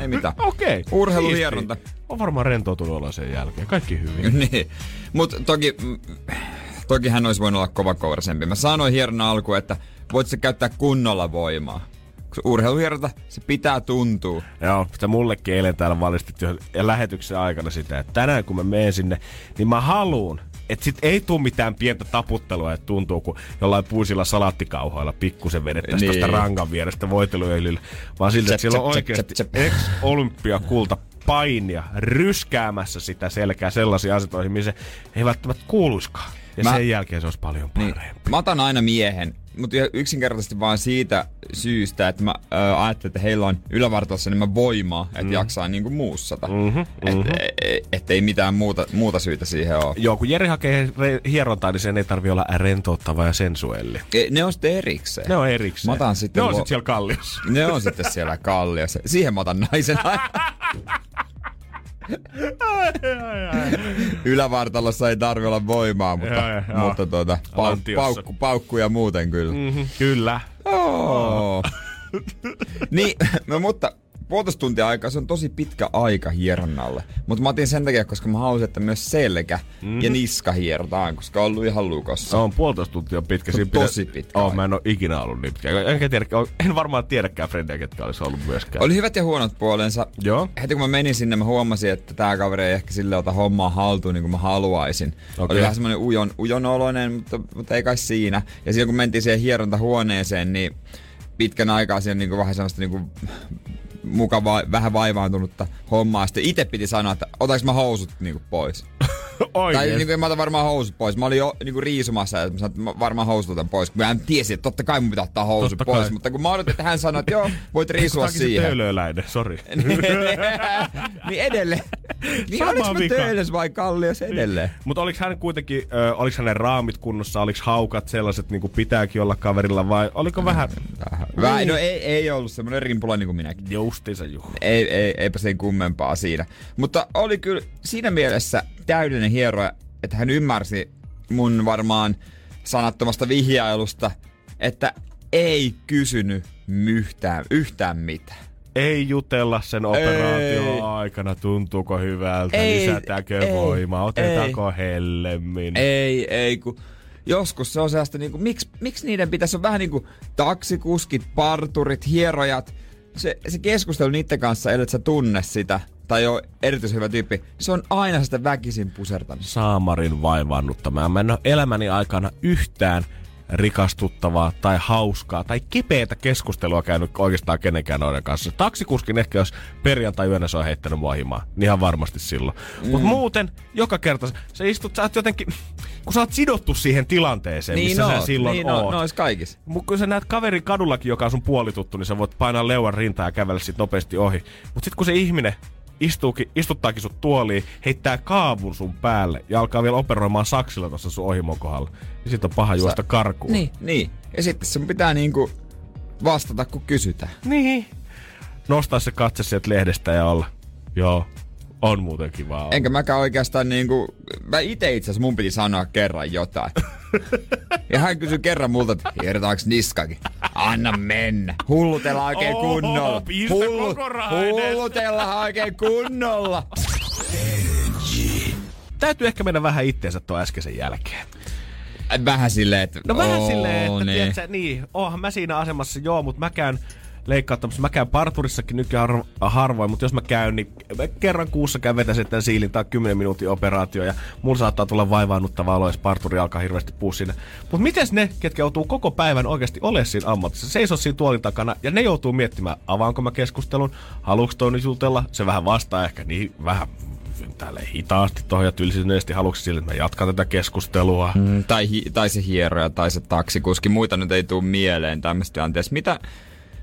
Ei mitään. Okei. Urheiluhieronta. siistiä. On varmaan rentoutunut olla sen jälkeen. Kaikki hyvin. niin. Mutta toki, mm, toki hän olisi voinut olla kovakouraisempi. Mä sanoin hieronnan alkuun, että voit sä käyttää kunnolla voimaa. Kun urheiluhieronta, se pitää tuntua. Joo, sitä mullekin eilen täällä valistettiin lähetyksen aikana sitä, että tänään kun mä menen sinne, niin mä haluun, että sit ei tuu mitään pientä taputtelua, että tuntuu, kun jollain puisilla salattikauhoilla pikkusen vedettäisiin Niin. tuosta rangan vierestä voiteluöljyllä, vaan siltä, että siellä on oikeasti ex-olympiakulta painia ryskäämässä sitä selkää sellaisiin asioihin, missä se ei välttämättä kuuluiskaan. Ja Mä- sen jälkeen se olisi paljon Niin, parempi. mä otan aina miehen, mutta yksinkertaisesti vaan siitä syystä, että mä ö, ajattelen, että heillä on ylävartalossa enemmän voimaa, että mm. jaksaa niinku muussata. Mm-hmm, mm-hmm. Et, et, et, ei mitään muuta, muuta syytä siihen ole. Joo, kun Jeri hakee hierontaa, niin sen ei tarvi olla rentouttava ja sensuelli. E, Ne on sitten erikseen. Ne on erikseen. Mä otan sitten ne on lo- sitten siellä kalliossa. Ne on sitten siellä kalliossa. Siihen mä otan naisen. Ylävartalossa ei tarvi olla voimaa, mutta, Joo, joo, joo. mutta tuota, pau, paukku, paukkuja muuten kyllä. Mm-hmm, kyllä. Oh. niin, no, mutta puolitoista tuntia aikaa, se on tosi pitkä aika hieronnalle. Mutta mä otin sen takia, koska mä halusin, että myös selkä mm. ja niska hierotaan, koska on ollut ihan lukossa. Se on puolitoista tuntia pitkä. Se on Siinä tosi pitkä Oh, mä en ole ikinä ollut niin pitkä. Enkä tiedä, en varmaan tiedäkään frendejä, ketkä olisi ollut myöskään. Oli hyvät ja huonot puolensa. Joo. Heti kun mä menin sinne, mä huomasin, että tää kaveri ei ehkä sille ota hommaa haltuun niin kuin mä haluaisin. Okei. Oli vähän semmonen ujon, ujonoloinen, mutta, mutta ei kai siinä. Ja silloin kun mentiin siihen hierontahuoneeseen, niin pitkän aikaa siellä niin vähän semmoista niin kuin mukavaa, vähän vaivaantunutta hommaa. Sitten itse piti sanoa, että otaks mä housut niin kuin pois. Tai niin kuin, mä otan varmaan housut pois. Mä olin jo niin kuin riisumassa ja mä sanoin, että mä varmaan housut otan pois. Mä en tiesi, että totta kai mun pitää ottaa housut Totta pois. kai. Mutta kun mä odotin, että hän sanoi, että joo, voit riisua siihen. töölöläinen, sori. niin edelleen. Niin Sama oliks mä töölös vai kallios edelleen? Mutta oliko hän kuitenkin, ö, oliko hänen raamit kunnossa, oliko haukat sellaiset, niin kuin pitääkin olla kaverilla vai oliko vähän Vähän, no ei, ei ollut semmonen rimpula niin kuin minäkin. justiinsa juu? Ei, ei, eipä sen kummempaa siinä. Mutta oli kyllä siinä mielessä täydellinen hieroja, että hän ymmärsi mun varmaan sanattomasta vihjailusta, että ei kysynyt yhtään, yhtään mitään. Ei jutella sen operaation Ei. aikana, tuntuuko hyvältä, Ei, lisätäänkö ei, voimaa, otetaanko hellemmin. Ei, ei, kun joskus se on sellaista, niin kuin, miksi, miksi niiden pitäisi olla vähän niin kuin taksikuskit, parturit, hierojat. Se, se keskustelu niiden kanssa, ellei sä tunne sitä, tai ole erityisen hyvä tyyppi, se on aina sitä väkisin pusertanut. Saamarin vaivannuttamaa. Mä en ole elämäni aikana yhtään rikastuttavaa tai hauskaa tai kipeätä keskustelua käynyt oikeastaan kenenkään noiden kanssa. Taksikuskin ehkä jos perjantai yönä se on heittänyt mua himaa, niin ihan varmasti silloin. Mm. Mutta muuten, joka kerta sä istut, sä oot jotenkin, kun sä oot sidottu siihen tilanteeseen, Niin missä oot, sä silloin niin oot. no, nois kaikissa. Mutta kun sä näet kaverin kadullakin, joka on sun puolituttu, niin sä voit painaa leuan rintaa ja kävellä sit nopeasti ohi. Mutta sitten kun se ihminen istuukin, istuttaakin sut tuoliin, heittää kaavun sun päälle ja alkaa vielä operoimaan saksilla tuossa sun ohimon kohdalla, niin sit on paha juosta karkuun. Niin, niin. Ja sitten sun pitää niinku vastata, kun kysytään. Niin. Nostaa se katse sieltä lehdestä ja olla. Joo, on muuten kiva olla. Enkä mäkään oikeastaan niinku, mä ite itse asiassa mun piti sanoa kerran jotain. Ja hän kysyi kerran multa, että niskakin? Anna mennä. Hullutellaan oikein Oho, kunnolla. edestä. hullutellaan oikein kunnolla. täytyy ehkä mennä vähän itteensä tuon äskeisen jälkeen. Vähän silleen, että... No vähän oo, silleen, että niin. tiedätkö, niin, oonhan mä siinä asemassa, joo, mutta mä käyn leikkauttamassa. Mä käyn parturissakin nykyään har- harvoin, mutta jos mä käyn, niin mä kerran kuussa käyn vetäisin tämän siilin tai 10 minuutin operaatio ja mulla saattaa tulla vaivaannuttava olo, jos parturi alkaa hirveästi puhua sinne. Mutta miten ne, ketkä joutuu koko päivän oikeasti olemaan siinä ammatissa, seisoo siinä tuolin takana ja ne joutuu miettimään, avaanko mä keskustelun, haluuks toi nyt jutella, se vähän vastaa ehkä niin vähän tälle hitaasti tuohon ja tylsineesti haluksi sille, että mä jatkan tätä keskustelua. Mm, tai, hi- tai se hieroja tai se taksikuski. Muita nyt ei tule mieleen tämmöistä tilanteessa. Mitä,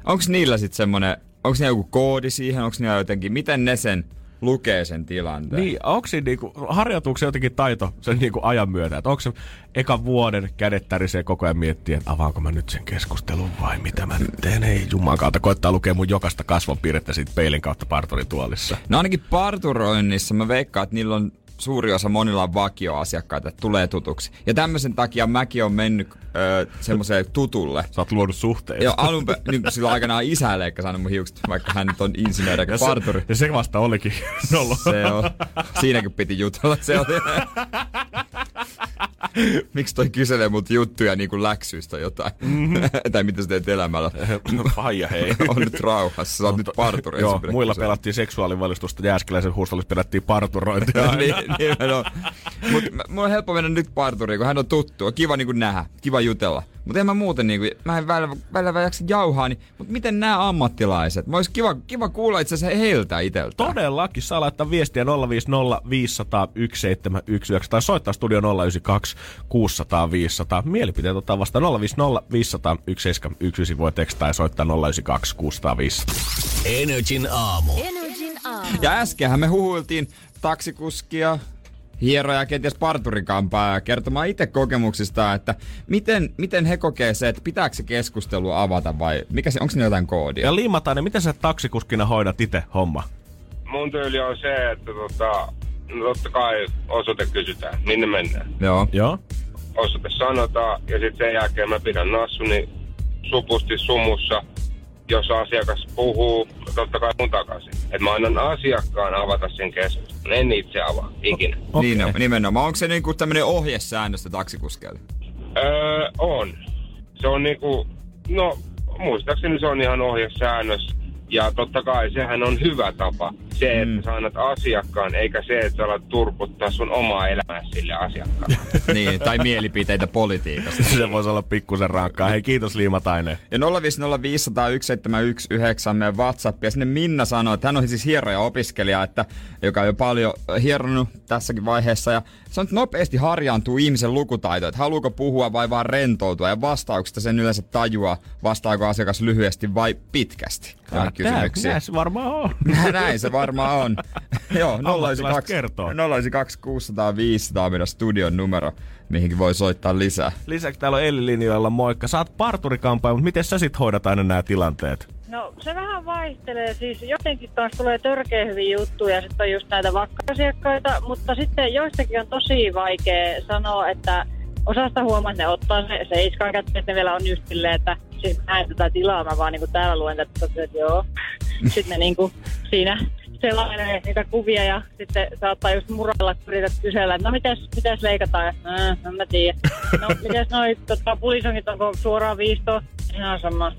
onko niillä sitten semmonen, onko ne joku koodi siihen, onko ne jotenkin, miten ne sen lukee sen tilanteen? Niin, onko siinä niinku, harjoituuko se jotenkin taito sen niinku ajan myötä? Että onko se ekan vuoden kädet tärisee koko ajan miettiä, että avaanko mä nyt sen keskustelun vai mitä mä nyt teen? Ei juman kautta, koittaa lukea mun jokaista kasvonpiirrettä siitä peilin kautta parturin tuolissa. No ainakin parturoinnissa mä veikkaan, että niillä on suuri osa monilla on vakioasiakkaita, että tulee tutuksi. Ja tämmöisen takia mäkin on mennyt öö, semmoiseen tutulle. Sä oot luonut suhteita. Joo, alun pe- niin silloin aikanaan isä leikkasi aina mun hiukset, vaikka hän nyt on insinööri ja ja, se, parturi. ja se vasta olikin. Se on. Siinäkin piti jutella. Se oli. Miksi toi kyselee mut juttuja niin kuin läksyistä jotain? Mm-hmm. tai mitä sä teet elämällä? Faija hei. on nyt rauhassa. Sä oot nyt parturi. Joo, muilla kysyä. pelattiin seksuaalivalistusta, Jääskeläisen huushollissa pelattiin parturointia. niin, nimenomaan. Mut mulla on helppo mennä nyt parturiin, kun hän on tuttu. On kiva niinku nähdä, kiva jutella. Mutta en mä muuten niinku, mä en välillä, välillä jaksa jauhaa, niin, mutta miten nämä ammattilaiset? Mä ois kiva, kiva kuulla itse asiassa heiltä iteltä. Todellakin, saa laittaa viestiä 050 500 1719 tai soittaa studio 092 600 500. Mielipiteet ottaa vasta 050 500 1719 voi tekstaa ja soittaa 092 600 500. Energin aamu. Energin aamu. Ja äskenhän me huhuiltiin taksikuskia, hieroja ja kenties parturikampaa kertomaan itse kokemuksista, että miten, miten he kokee se, että pitääkö se keskustelu avata vai mikä se, onko siinä jotain koodia? Ja Liimatainen, miten sä taksikuskina hoidat itse homma? mun tyyli on se, että tota, no totta kai osoite kysytään, minne mennään. Joo. Joo? Osoite sanotaan ja sitten sen jälkeen mä pidän nassuni supusti sumussa. Jos asiakas puhuu, totta kai mun takaisin. Et mä annan asiakkaan avata sen keskustelun. En itse avaa, ikinä. Okay. Niin, nimenomaan. Onko se niinku tämmönen ohjesäännöstä taksikuskeille? Öö, on. Se on niinku, no muistaakseni se on ihan ohjesäännös. Ja totta kai sehän on hyvä tapa. Se, että sä annat asiakkaan, eikä se, että sä alat turputtaa sun omaa elämää sille asiakkaalle. niin, tai mielipiteitä politiikasta. Se voisi olla pikkusen rankkaa. Hei, kiitos Liimatainen. Ja 050501719 meidän WhatsApp. Ja sinne Minna sanoi, että hän on siis hieroja opiskelija, että, joka on jo paljon hieronnut tässäkin vaiheessa. Ja se on nyt nopeasti harjaantuu ihmisen lukutaito, että haluuko puhua vai vaan rentoutua. Ja vastauksesta sen yleensä tajua, vastaako asiakas lyhyesti vai pitkästi. Kysymyksiin. Näin se varmaan on. Näin se varmaan on. Joo, Ammattilaiset kertoo. 092 600 500 on meidän studion numero, mihinkin voi soittaa lisää. Lisäksi täällä on Elli linjoilla, moikka. Sä oot parturikampaaja, mutta miten sä sit hoidat aina nämä tilanteet? No se vähän vaihtelee, siis jotenkin taas tulee törkeä hyviä juttuja ja sitten on just näitä vakka-asiakkaita, mutta sitten joistakin on tosi vaikea sanoa, että osasta huomaa, että ne ottaa se seiskaan kättä, että ne vielä on just silleen, että siis mä en tätä tilaa, mä vaan niinku täällä luen tätä, että joo. Sitten ne niinku siinä selailee niitä kuvia ja sitten saattaa just muralla, kun yrität kysellä, että no mitäs, mitäs leikataan, ja äh, en mä tiedä. No mitäs noi tota, pulisongit, onko suoraan viisto? Ihan sama.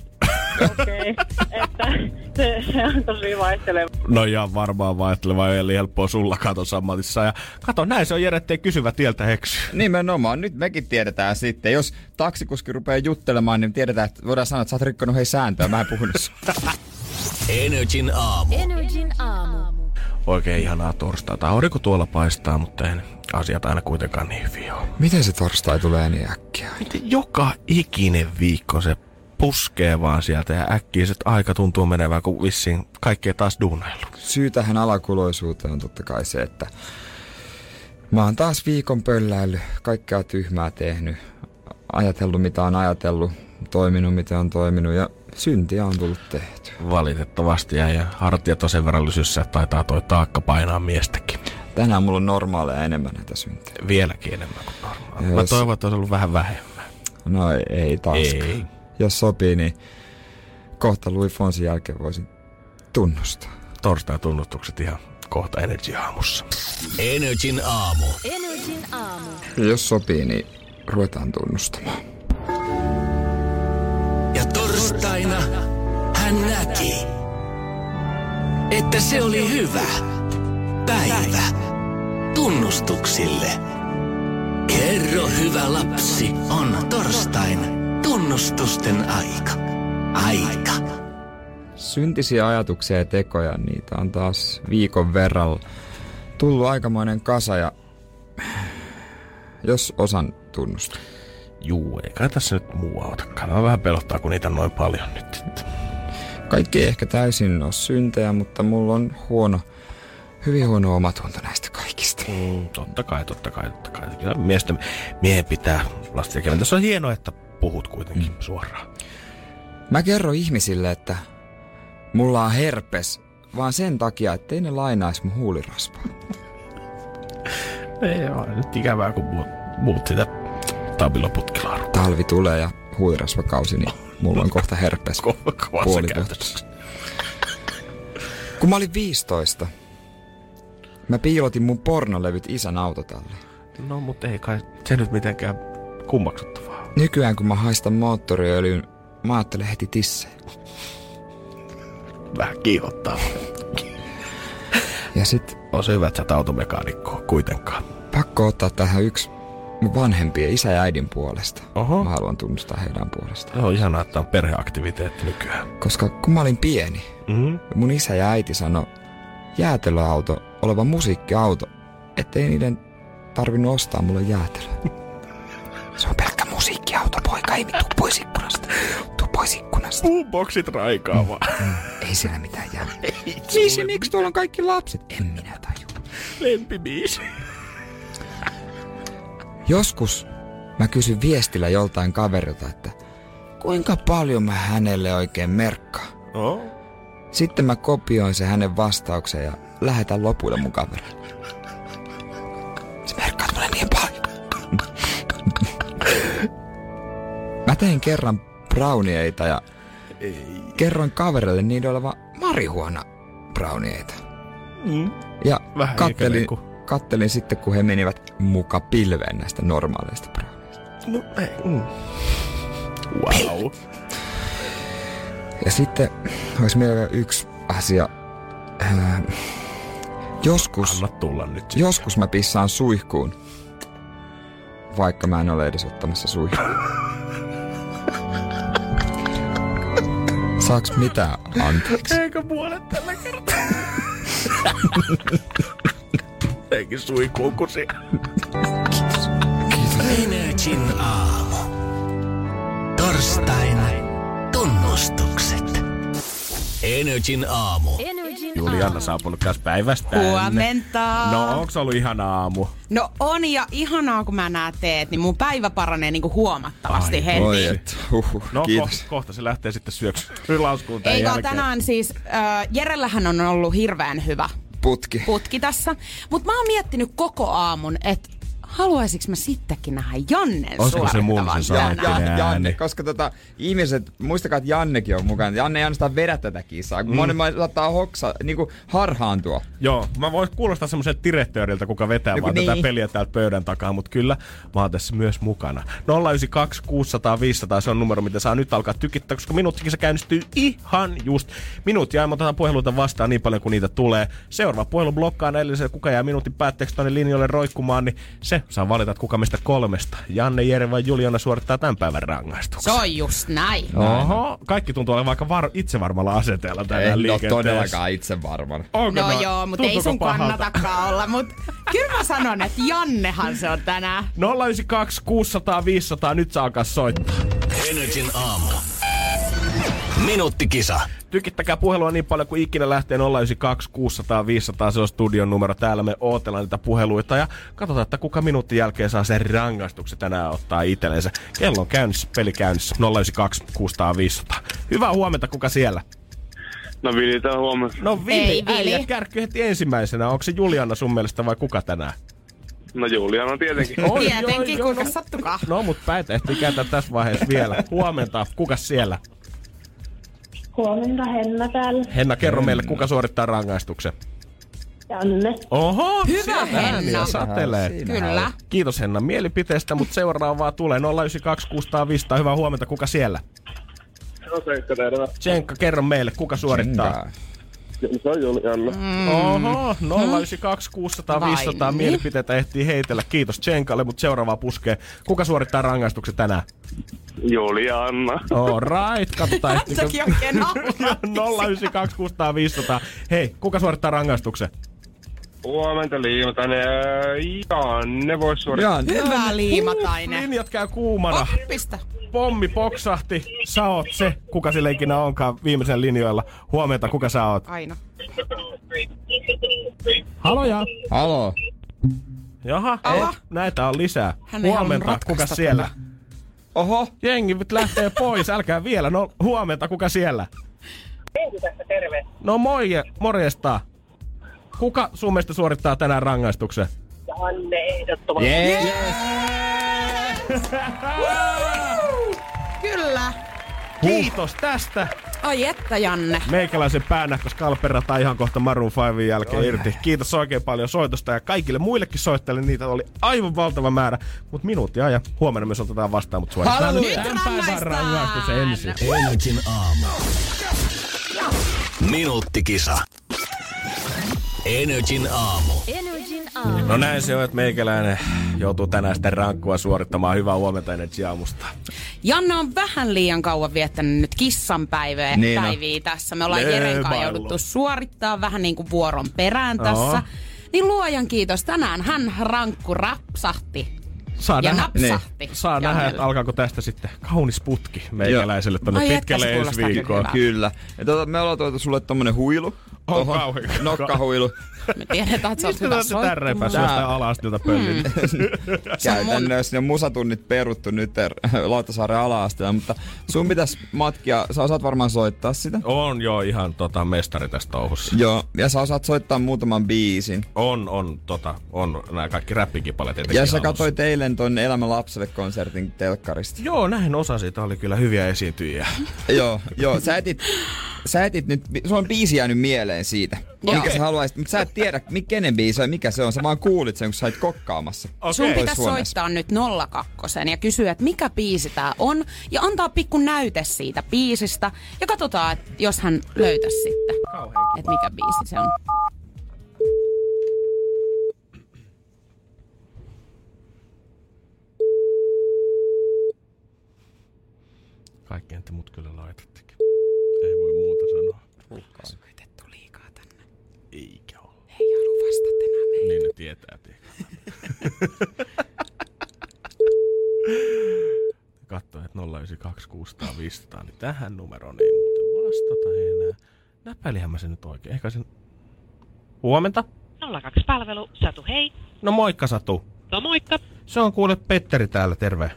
Okei, että se, se on tosi vaihteleva. No ja varmaan vaihteleva eli helppoa sulla katon sammatissa. Ja kato, näin se on Jere, ettei kysyvä tieltä heksy. Nimenomaan. Nyt mekin tiedetään sitten. Jos taksikuski rupeaa juttelemaan, niin tiedetään, että voidaan sanoa, että sä oot rikkonut hei sääntöä. Mä en puhunut sun. Energin aamu. Energin aamu. Oikein ihanaa torstaita. Aurinko tuolla paistaa, mutta ei ne asiat aina kuitenkaan niin hyviä ole. Miten se torstai tulee niin äkkiä? Miten joka ikinen viikko se puskee vaan sieltä ja äkkiä se aika tuntuu menevän, kun vissiin kaikkea taas duunailu. Syy tähän alakuloisuuteen on totta kai se, että mä oon taas viikon pölläily, kaikkea tyhmää tehnyt, ajatellut mitä on ajatellut, toiminut mitä on toiminut ja syntiä on tullut tehty. Valitettavasti ja, ja hartiat on sen verran lysyssä, että taitaa toi taakka painaa miestäkin. Tänään mulla on normaaleja enemmän näitä syntejä. Vieläkin enemmän kuin normaalia. Mä Jos- toivon, että olisi ollut vähän vähemmän. No ei, ei taaskaan. Ei. Jos sopii, niin kohta Louis Fonsin jälkeen voisin tunnustaa. Torstai tunnustukset ihan kohta Energy aamussa. Energin aamu. Energin aamu. Ja jos sopii, niin ruvetaan tunnustamaan. Ja torstaina hän näki, että se oli hyvä päivä tunnustuksille. Kerro hyvä lapsi, on torstain tunnustusten aika. Aika. Syntisiä ajatuksia ja tekoja, niitä on taas viikon verran tullut aikamoinen kasa ja jos osan tunnusta. Juu, ei kai tässä nyt muu autakaan. Mä vähän pelottaa, kun niitä on noin paljon nyt. Kaikki ei ehkä täysin ole syntejä, mutta mulla on huono, hyvin huono omatunto näistä kaikista. Mm, totta kai, totta kai, totta kai. Kyllä miehen pitää lastia keventää. Se on hienoa, että puhut kuitenkin mm. suoraan. Mä kerron ihmisille, että mulla on herpes, vaan sen takia, ettei ne lainaisi mun huulirasvaa. Ei ole nyt ikävää, kun muut, muut sitä tabiloputkilaa Talvi tulee ja huulirasvakausi, niin mulla on kohta herpes. puoli. Kun mä olin 15, mä piilotin mun pornolevyt isän autotalle. No, mutta ei kai se nyt mitenkään kummaksuttavaa. Nykyään kun mä haistan moottoriöljyn, mä ajattelen heti tissejä. Vähän kiihottaa. Ja sit On se hyvä, että sä et automekaanikko kuitenkaan. pakko ottaa tähän yksi mun vanhempien isä ja äidin puolesta. Oho. Mä haluan tunnustaa heidän puolestaan. On ihanaa, että on perheaktiviteetti nykyään. Koska kun mä olin pieni, Mm-hmm. mun isä ja äiti sanoi jäätelöauto oleva musiikkiauto, ettei niiden tarvinnut ostaa mulle jäätelöä. Se on pelkkä musiikkiauto, poika, ei tuu pois ikkunasta. Tuu pois ikkunasta. Boomboxit raikaa vaan. Ei siellä mitään jää. Miksi, miksi tuolla on kaikki lapset? En minä taju. Lempibiisi. Joskus mä kysyn viestillä joltain kaverilta, että kuinka paljon mä hänelle oikein merkkaan. Oh. Sitten mä kopioin se hänen vastauksen ja lähetän lopuille mun kaverille. Mä tein kerran brownieita ja kerroin kaverille niiden olevan marihuona brownieita. Mm. Ja Vähän kattelin, eikä kattelin sitten, kun he menivät muka pilveen näistä normaaleista brownieista. No, ei. Mm. Wow. Ja sitten olisi vielä yksi asia. Ää, joskus, Anna tulla nyt. sitten. joskus mä pissaan suihkuun, vaikka mä en ole edes ottamassa suihkuun. Saaks mitään anteeksi? Eikö puolet tällä kertaa? Eikin suihkuun kusi. Energin aamu. Torstaina tunnustukset. Energin aamu. Energin Julianna aamu. saapunut kanssa päivästä. Huomenta. No, onko se ollut ihana aamu? No on ja ihanaa kun mä nää teet, niin mun päivä paranee niinku huomattavasti Ai, heti. Oi, et, huhhuh, No, ko- kiitos. kohta se lähtee sitten syöksyyn lauskuun tämän Ei vaan tänään siis, äh, Jerellähän on ollut hirveän hyvä Putki. putki tässä. Mutta mä oon miettinyt koko aamun, että haluaisinko mä sittenkin nähdä Jannen Olisiko se mun suorittavan se? Ja, Janne, koska tota, ihmiset, muistakaa, että Jannekin on mukana. Janne ei ainoastaan vedä tätä kisaa, kun mm. monen saattaa hoksa, niinku harhaantua. Joo, mä voin kuulostaa semmoiselta direktööriltä, kuka vetää Joku vaan tätä niin. peliä täältä pöydän takaa, mutta kyllä mä oon tässä myös mukana. 092 600 500, se on numero, mitä saa nyt alkaa tykittää, koska minuuttikin se käynnistyy ihan just minuuttia. Ja me otetaan puheluita vastaan niin paljon kuin niitä tulee. Seuraava puhelu blokkaa edellisellä, kuka jää minuutin päätteeksi tuonne linjoille roikkumaan, niin se saa valita, että kuka meistä kolmesta. Janne, Jere vai Juliana suorittaa tämän päivän Se rangaistuksen. on just näin. Oho, kaikki tuntuu olevan aika var- itsevarmalla aseteella tänään En ole todellakaan itse varman. Onko No no- joo, mutta ei sun pahalta? kannatakaan olla. Mutta kyllä mä sanon, että Jannehan se on tänään. 092 600 500, nyt saa alkaa soittaa. Energin aamu. Minuuttikisa. Tykittäkää puhelua niin paljon kuin ikinä lähtee 092 600 500, se on studion numero. Täällä me ootellaan niitä puheluita ja katsotaan, että kuka minuutin jälkeen saa sen rangaistuksen tänään ottaa itsellensä. Kello on käynnissä, peli käynnissä, 092 600 500. Hyvää huomenta, kuka siellä? No Vili täällä huomassa. No Vili, Ei, Vili. äijä kärkky heti ensimmäisenä. Onko se Juliana sun mielestä vai kuka tänään? No Juliana tietenkin. Oi, Tietenkin, joo, kuinka no, sattukaa. No, mutta päitä ehtii kääntää tässä vaiheessa vielä. Huomenta, kuka siellä? Huomenta, Henna täällä. Henna, kerro meille, kuka suorittaa rangaistuksen? Janne. Oho, Hyvä, Henna. satelee. Kyllä. Kiitos Henna mielipiteestä, mutta seuraavaa tulee 092 600 500. Hyvää huomenta, kuka siellä? Tsenkka, kerro meille, kuka suorittaa? Se on Julianna. Mm. Oho, 092 600 Vai 500 niin? mielipiteitä ehtii heitellä. Kiitos Tsenkalle, mutta seuraavaa puskee. Kuka suorittaa rangaistuksen tänään? Julianna. All right, katsotaan ehtiikö... Teki oikein naurua. 092 600 500. Hei, kuka suorittaa rangaistuksen? Huomenta Liimatainen. Janne voisi suorittaa. Hyvä liimatainen. Linjat käy kuumana. Pistä. Pommi poksahti. Sä oot se, kuka sillä ikinä onkaan viimeisen linjoilla. Huomenta, kuka sä oot? Aina. Haloja. Halo. Jaha, Aha. näitä on lisää. Hän huomenta, kuka siellä? tätä. Oho. Jengi nyt lähtee pois, älkää vielä. No huomenta, kuka siellä? terve. No moi, morjesta. Kuka sun mielestä suorittaa tänään rangaistuksen? Janne ehdottomasti. Yes. Kyllä. Kiitos tästä. Ai että, Janne. Meikäläisen päänähkös kalperata ihan kohta Maroon 5 jälkeen irti. Kiitos oikein paljon soitosta ja kaikille muillekin soittajille niitä oli aivan valtava määrä. Mutta minuutti ajan. Huomenna myös otetaan vastaan, mutta suoritetaan Halleluja. nyt rangaistus ensin. Energin aamu. Minuuttikisa. Energin aamu. Energin aamu. No näin se on, että meikäläinen joutuu tänään sitten rankkua suorittamaan. Hyvää huomenta Energy aamusta. Janne on vähän liian kauan viettänyt nyt kissan päivää, Niin päiviä tässä. Me ollaan Jeren kanssa jouduttu suorittaa vähän niin kuin vuoron perään tässä. Niin luojan kiitos. Tänään hän rankku rapsahti. Saa ja nähdä, napsahti. Niin. Saa nähdä, että alkaako tästä sitten kaunis putki meikäläiselle että, pitkälle se ensi viikkoon. kyllä Kyllä. Ja tuota, me ollaan tuotu sulle tommonen huilu. On kauhean. Nokkahuilu. Me tiedetään, että sä oot hyvä päässyt soittumaan. jostain alastilta pöllin? Käytännössä ne musatunnit peruttu nyt Lauttasaaren ala-asteella, mutta sun pitäisi matkia, sä osaat varmaan soittaa sitä. On jo ihan tota mestari tässä touhussa. Joo, ja sä osaat soittaa muutaman biisin. On, on, tota, on nämä kaikki räppikipaleet etenkin Ja sä katsoit eilen ton Elämä lapselle konsertin telkkarista. Joo, näin osa siitä oli kyllä hyviä esiintyjiä. joo, joo, sä etit, sä etit nyt, sun on biisi jäänyt mieleen siitä. Joo. Mikä sä haluaisit, mutta sä et tiedä, kenen biisi on ja mikä se on. Sä vaan kuulit sen, kun sä olit kokkaamassa. Okei. Sun pitäisi Suomessa. soittaa nyt 02 ja kysyä, että mikä biisi tää on. Ja antaa pikku näyte siitä biisistä. Ja katsotaan, että jos hän löytäisi sitten, että mikä biisi se on. Kaikkeen te mut kyllä laitattekin. Sanoa. Soitettu liikaa tänne. Eikä ole. Ei halua vastata enää meille. Niin ne tietää. Katsoin, että 092 600 500, niin tähän numeroon ei muuten vastata enää. Näpäilihän mä sen nyt oikein. Ehkä sen... Huomenta. 02 palvelu, Satu hei. No moikka Satu. No moikka. Se on kuule Petteri täällä, terve.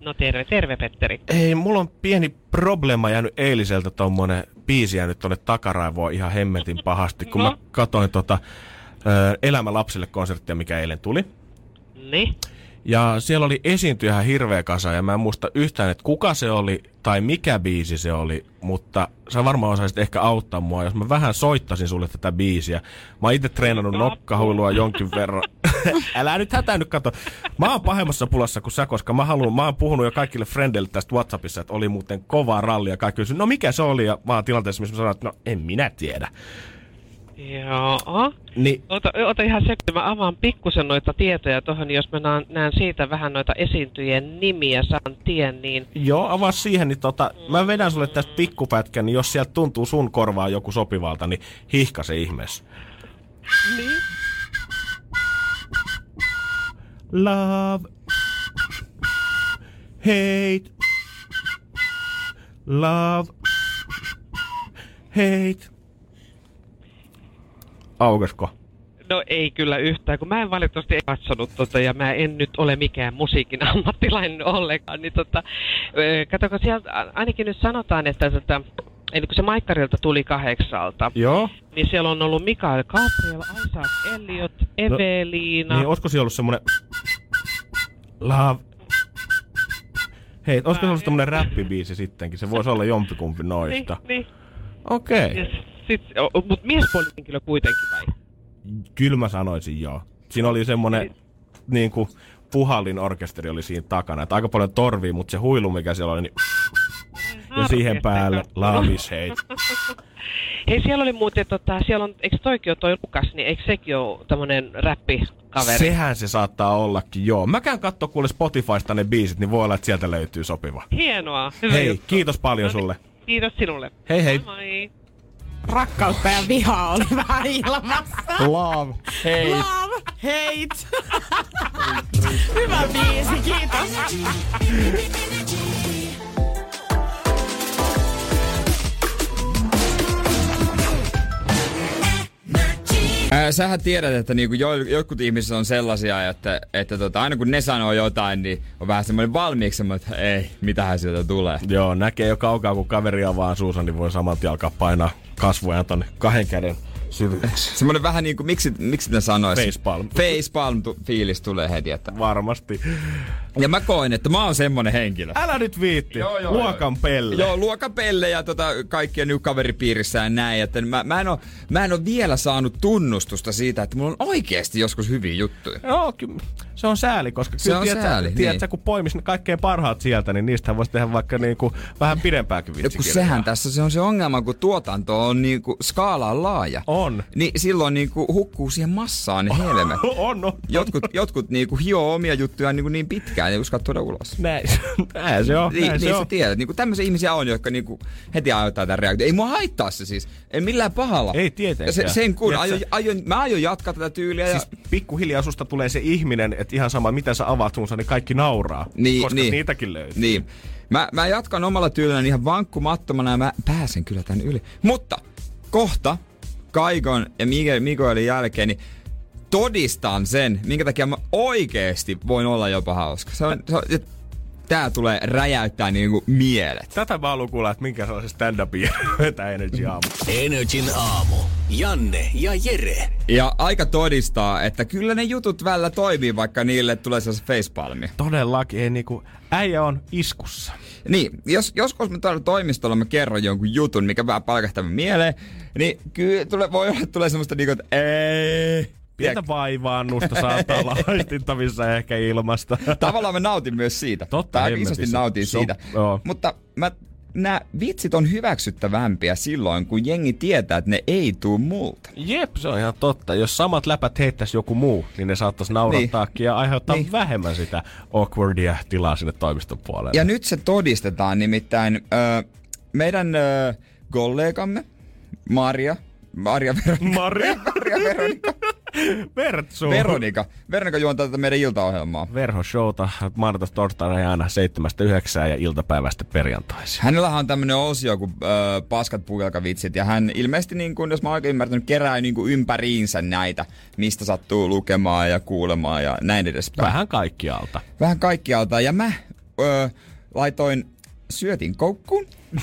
No terve, terve Petteri. Ei, mulla on pieni probleema jäänyt eiliseltä tommonen biisi jäänyt tonne takaraivoon ihan hemmetin pahasti, kun No. mä katoin tota ö, Elämä lapsille konserttia, mikä eilen tuli. Niin. Ja siellä oli esiintyjä ihan hirveä kasa ja mä en muista yhtään, että kuka se oli tai mikä biisi se oli, mutta sä varmaan osaisit ehkä auttaa mua, jos mä vähän soittasin sulle tätä biisiä. Mä oon itse treenannut nokkahuilua jonkin verran. Älä nyt hätänyt kato. Mä oon pahemmassa pulassa kuin sä, koska mä, haluan, mä oon puhunut jo kaikille frendeille tästä Whatsappissa, että oli muuten kovaa rallia. Kaikki kysyi, no mikä se oli? Ja mä oon tilanteessa, missä mä sanoin, että no en minä tiedä. Joo. Niin, Ota, ota ihan se, kun mä avaan pikkusen noita tietoja tuohon, jos mä näen, näen siitä vähän noita esiintyjien nimiä saan tien, niin Joo, avaa siihen, niin tota, mä vedän sulle tästä pikkupätkän, niin jos sieltä tuntuu sun korvaa joku sopivalta, niin hihka se ihmeessä. Niin. Love. Hate. Love. Hate. Aukesko? No ei kyllä yhtään, kun mä en valitettavasti katsonut tota, ja mä en nyt ole mikään musiikin ammattilainen ollenkaan, niin tota, kun sieltä ainakin nyt sanotaan, että tota, eli kun se Maikkarilta tuli kahdeksalta, Joo. niin siellä on ollut Mikael Gabriel, Isaac Elliot, Eveliina. Niin, olisiko siellä ollut semmonen... Love. Hei, olisiko se ollut semmonen räppibiisi sittenkin? Se voisi olla jompikumpi niin, noista. niin. Okei. Ja sit, mut miespuolihenkilö kuitenkin vai? Kyllä mä sanoisin joo. Siinä oli semmonen niin kuin puhallin orkesteri oli siinä takana. Että aika paljon torvia, mutta se huilu, mikä siellä oli, niin... Ja siihen päälle Love is hate. Hei, siellä oli muuten, tota, siellä on, eikö toikin ole toi Lukas, niin eikö sekin ole tämmönen räppikaveri? Sehän se saattaa ollakin, joo. Mä käyn katsoa kuule Spotifysta ne biisit, niin voi olla, että sieltä löytyy sopiva. Hienoa, hyvä Hei, juttu. kiitos paljon No niin, sulle. Kiitos sinulle. Hei hei. Moi moi. Rakkautta ja vihaa oli vähän ilmassa. Love, hate. Love, hate. Hyvä biisi, kiitos. Sähän tiedät, että niinku jo, jotkut ihmiset on sellaisia, että, että tota, aina kun ne sanoo jotain, niin on vähän semmoinen valmiiksi semmoinen, että ei, mitähän sieltä tulee. Joo, näkee jo kaukaa, kun kaveri avaa suusa, niin voi saman tien alkaa painaa kasvoja tonne kahden käden syvyydeksi. Semmoinen vähän niinku, miksi, miksi ne sanois? Facepalm. Facepalm tu- fiilis tulee heti, että... Varmasti. Ja mä koen, että mä oon semmonen henkilö. Älä nyt viitti. Joo, joo, Luokan pelle. Joo, luokan pelle ja tota, kaikkien nyt kaveripiirissä ja näin. Että mä, mä, en oo, mä en oo vielä saanut tunnustusta siitä, että mulla on oikeasti joskus hyviä juttuja. Joo, kyllä. Se on sääli, koska Se kyllä on tiedät, sääli, sä, tiedät niin. sä, kun poimis ne kaikkein parhaat sieltä, niin niistä voisi tehdä vaikka niinku vähän pidempääkin Ja kun vitsikirjaa. sehän tässä se on se ongelma, kun tuotanto on niinku skaala on laaja. On. Niin silloin niinku hukkuu siihen massaan ne helmet. on, on. Jotkut, jotkut niinku hioo omia juttujaan niinku niin pitkään, ei uskalla tuoda ulos. Näin, näin se on. Niin, näin niin se sä on. tiedät. Niinku tämmöisiä ihmisiä on, jotka niinku heti aiheuttaa tämän reaktion. Ei mua haittaa se siis. Ei millään pahalla. Ei tietenkään. Ja se, sen kun Tiedätkö- aion, aion, mä aion jatkaa tätä tyyliä. Ja... Siis pikkuhiljaa susta tulee se ihminen, että ihan sama mitä sä avaat suunsa, niin kaikki nauraa. Niin, koska niin. niitäkin löytyy. Niin. Mä, mä jatkan omalla tyylilläni ihan vankkumattomana ja mä pääsen kyllä tän yli. Mutta kohta Kaikon ja Miguel, Miguelin jälkeen, niin todistan sen, minkä takia mä oikeesti voin olla jopa hauska. Se on, se on, tää tulee räjäyttää niinku mielet. Tätä mä haluan kuulla, että minkä sellaisen stand-upin vetää Energy aamu. Energin aamu. Janne ja Jere. Ja aika todistaa, että kyllä ne jutut välillä toimii, vaikka niille tulee sellaisen facepalmi. Todellakin, ei niinku, äijä on iskussa. Niin, jos, joskus mä tuolla toimistolla mä kerron jonkun jutun, mikä vähän palkahtaa mieleen, niin kyllä tule, voi olla, että tulee semmoista niinku, että ei. Pientä vaivaannusta saattaa olla haistittavissa ehkä ilmasta. Tavallaan mä nautin myös siitä. Totta, hemmetissä. isosti nautin Se on- siitä. joo. Mutta mä, nämä vitsit on hyväksyttävämpiä silloin, kun jengi tietää, että ne ei tuu multa. Jep, se on ihan totta. Jos samat läpät heittäisi joku muu, niin ne saattaisi naurattaakin ja aiheuttaa Niin. vähemmän sitä awkwardia tilaa sinne toimiston puolelle. Ja nyt se todistetaan nimittäin ö, meidän ö, kollegamme, Maria, Maria Veronika. Maria. Maria Veronika. Vertsu. Veronika. Veronika juontaa tätä meidän iltaohjelmaa. Verho showta maanantaista torstaina ja aina 7 ja iltapäivästä perjantaisin. Hänellähän on tämmönen osio kuin ö, paskat pukelkavitsit ja hän ilmeisesti, niin kuin, jos mä oikein ymmärtänyt, kerää niin kuin ympäriinsä näitä, mistä sattuu lukemaan ja kuulemaan ja näin edespäin. Vähän kaikkialta. Vähän kaikkialta. Ja mä ö, laitoin syötin koukkuun.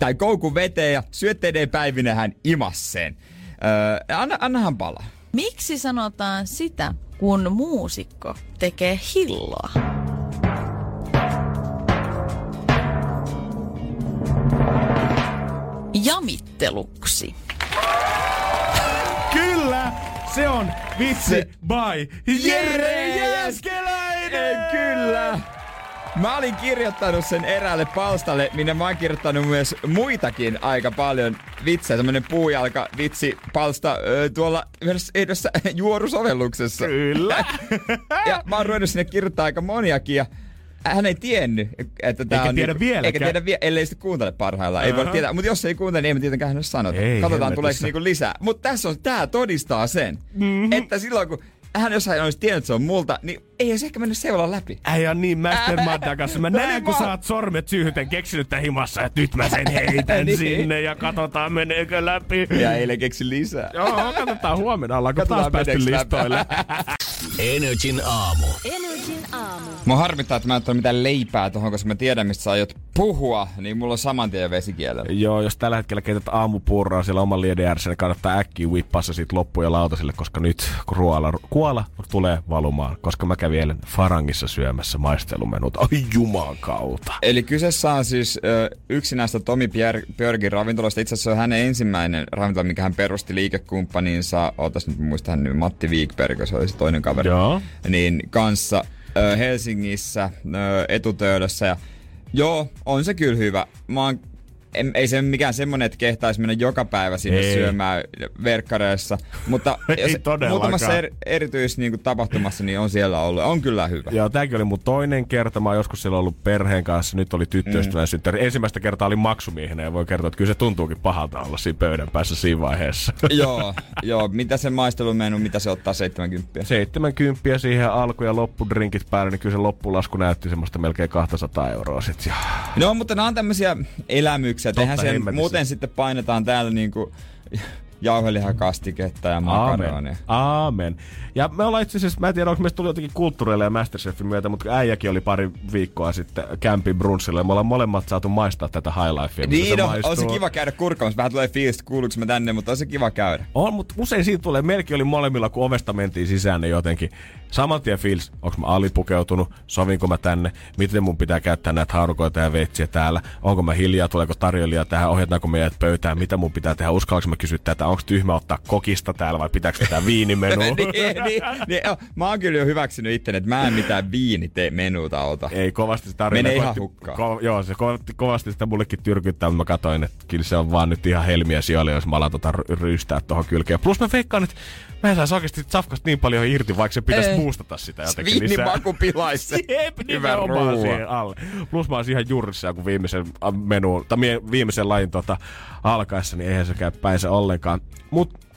tai koukun veteen ja syötteiden päivinä hän imasseen. Ö, anna, annahan palaa. Miksi sanotaan sitä, kun muusikko tekee hilloa? Jamitteluksi. Kyllä! Se on vitsi Se- by Jere Jääskeläinen! Kyllä! Mä olin kirjoittanut sen eräälle palstalle, minne mä oon kirjoittanut myös muitakin aika paljon vitsejä. Tämmönen puujalka vitsi palsta ö, tuolla yhdessä, yhdessä juorusovelluksessa. Kyllä. ja mä oon ruvennut sinne kirjoittaa aika moniakin ja hän ei tiennyt, että Eikä on... tiedä niinku- vieläkään. Eikä tiedä vielä, ellei sitä kuuntele parhaillaan. Ei voi tietää, mutta jos ei kuuntele, niin ei me tietenkään hänelle sanota. Ei, Katsotaan, tuleeko niinku lisää. Mutta tässä on, tää todistaa sen, mm-hmm. että silloin kun hän jossain olisi tiennyt, että se on multa, niin ei se ehkä mennyt seulan läpi. Äijä on niin mastermindan kanssa. Mä No näen, niin kun mä- sä oot sormet syyhyten keksinyt tän himassa, että nyt mä sen heitän Niin. sinne ja katsotaan meneekö läpi. Ja eilen keksi lisää. Joo, katsotaan huomenna, ollaanko taas päästy listoille. Energin aamu. Energin aamu. Mua harmittaa, että mä en ole mitään leipää tuohon, koska mä tiedän, mistä sä aiot puhua, niin mulla on saman tien vesikielellä. Joo, jos tällä hetkellä keität aamupuuroa siellä oman lieden ääressä, niin kannattaa äkkiä whippaa se siitä loppuun lautasille, koska nyt kuola, kuola tulee valumaan, koska mä kävin eilen Farangissa syömässä maistelumenut. Ai juman kautta. Eli kyseessä on siis ö, yksi näistä Tomi Pier- Björgin ravintoloista. Itse asiassa se on hänen ensimmäinen ravintola, mikä hän perusti liikekumppaninsa. Ootas nyt muista hän nyt, Matti Wikberg, se oli se toinen kaveri. Joo. Niin kanssa ö, Helsingissä ö, etutöydössä. Ja joo, on se kyllä hyvä. Mä oon en, ei se mikään semmonen, että kehtaisi mennä joka päivä sinne Ei. syömään verkkareissa. Mutta Ei jos muutamassa er, erityis niin kuin, tapahtumassa niin on siellä ollut. On kyllä hyvä. Joo, tämäkin oli mun toinen kerta. Mä oon joskus siellä ollut perheen kanssa. Nyt oli tyttöystävän mm. synttäri. Ensimmäistä kertaa oli maksumiehenä ja voi kertoa, että kyllä se tuntuukin pahalta olla siinä pöydän päässä siinä vaiheessa. joo, joo, mitä se maistelumenu, mitä se ottaa 70? 70 siihen alku- ja loppudrinkit päälle, niin kyllä se loppulasku näytti semmoista melkein 200 euroa sit. Ja... No, mutta nämä on tämmöisiä elämyksiä. Totta Eihän siellä hemmetissä. muuten sitten painetaan täällä niinku jauhelihakastiketta ja makaronia. Aamen. Ja me ollaan itse asiassa, mä en tiedä, onko meistä tullut jotenkin kulttuureille ja Masterchefin myötä, mutta äijäkin oli pari viikkoa sitten Campin brunssilla ja me ollaan molemmat saatu maistaa tätä high lifea. miten Niin, no, maistuu. on se kiva käydä kurkkaamassa. Vähän tulee fiilis, että kuuluuko mä tänne, mutta on se kiva käydä. On, mutta usein siitä tulee, melkein oli molemmilla, kun ovesta mentiin sisään, niin jotenkin saman tien fiilis, onko mä alipukeutunut, sovinko mä tänne, miten mun pitää käyttää näitä haarukoita ja veitsiä täällä, onko mä hiljaa, tuleeko tarjoilija tähän, ohjataanko meidät pöytään, mitä mun pitää tehdä, uskallanko mä kysyä tätä, onko tyhmä ottaa kokista täällä vai pitääkö tätä viinimenua? niin, niin, niin, joo, mä oon kyllä jo hyväksynyt itteni, että mä en mitään viinimenuuta ota. Ei kovasti sitä. Menee ihan hukkaan. Ko- joo, se ko- kovasti sitä mullekin tyrkyttää, mutta mä katsoin, että kyllä se on vaan nyt ihan helmiä sijoille, jos mä alan tota ry- rystää tuohon kylkeen. Plus mä veikkaan, että mä en saisi oikeasti safkasta niin paljon irti, vaikka se pitäisi boostata sitä jotenkin Viinin lisää. maku pilaisi ruoan. siihen alle. Plus mä oon ihan jurissa kun viimeisen äh, menu, tai viimeisen lajin tota, alkaessa, niin eihän se käy päinsä ollenkaan. Mut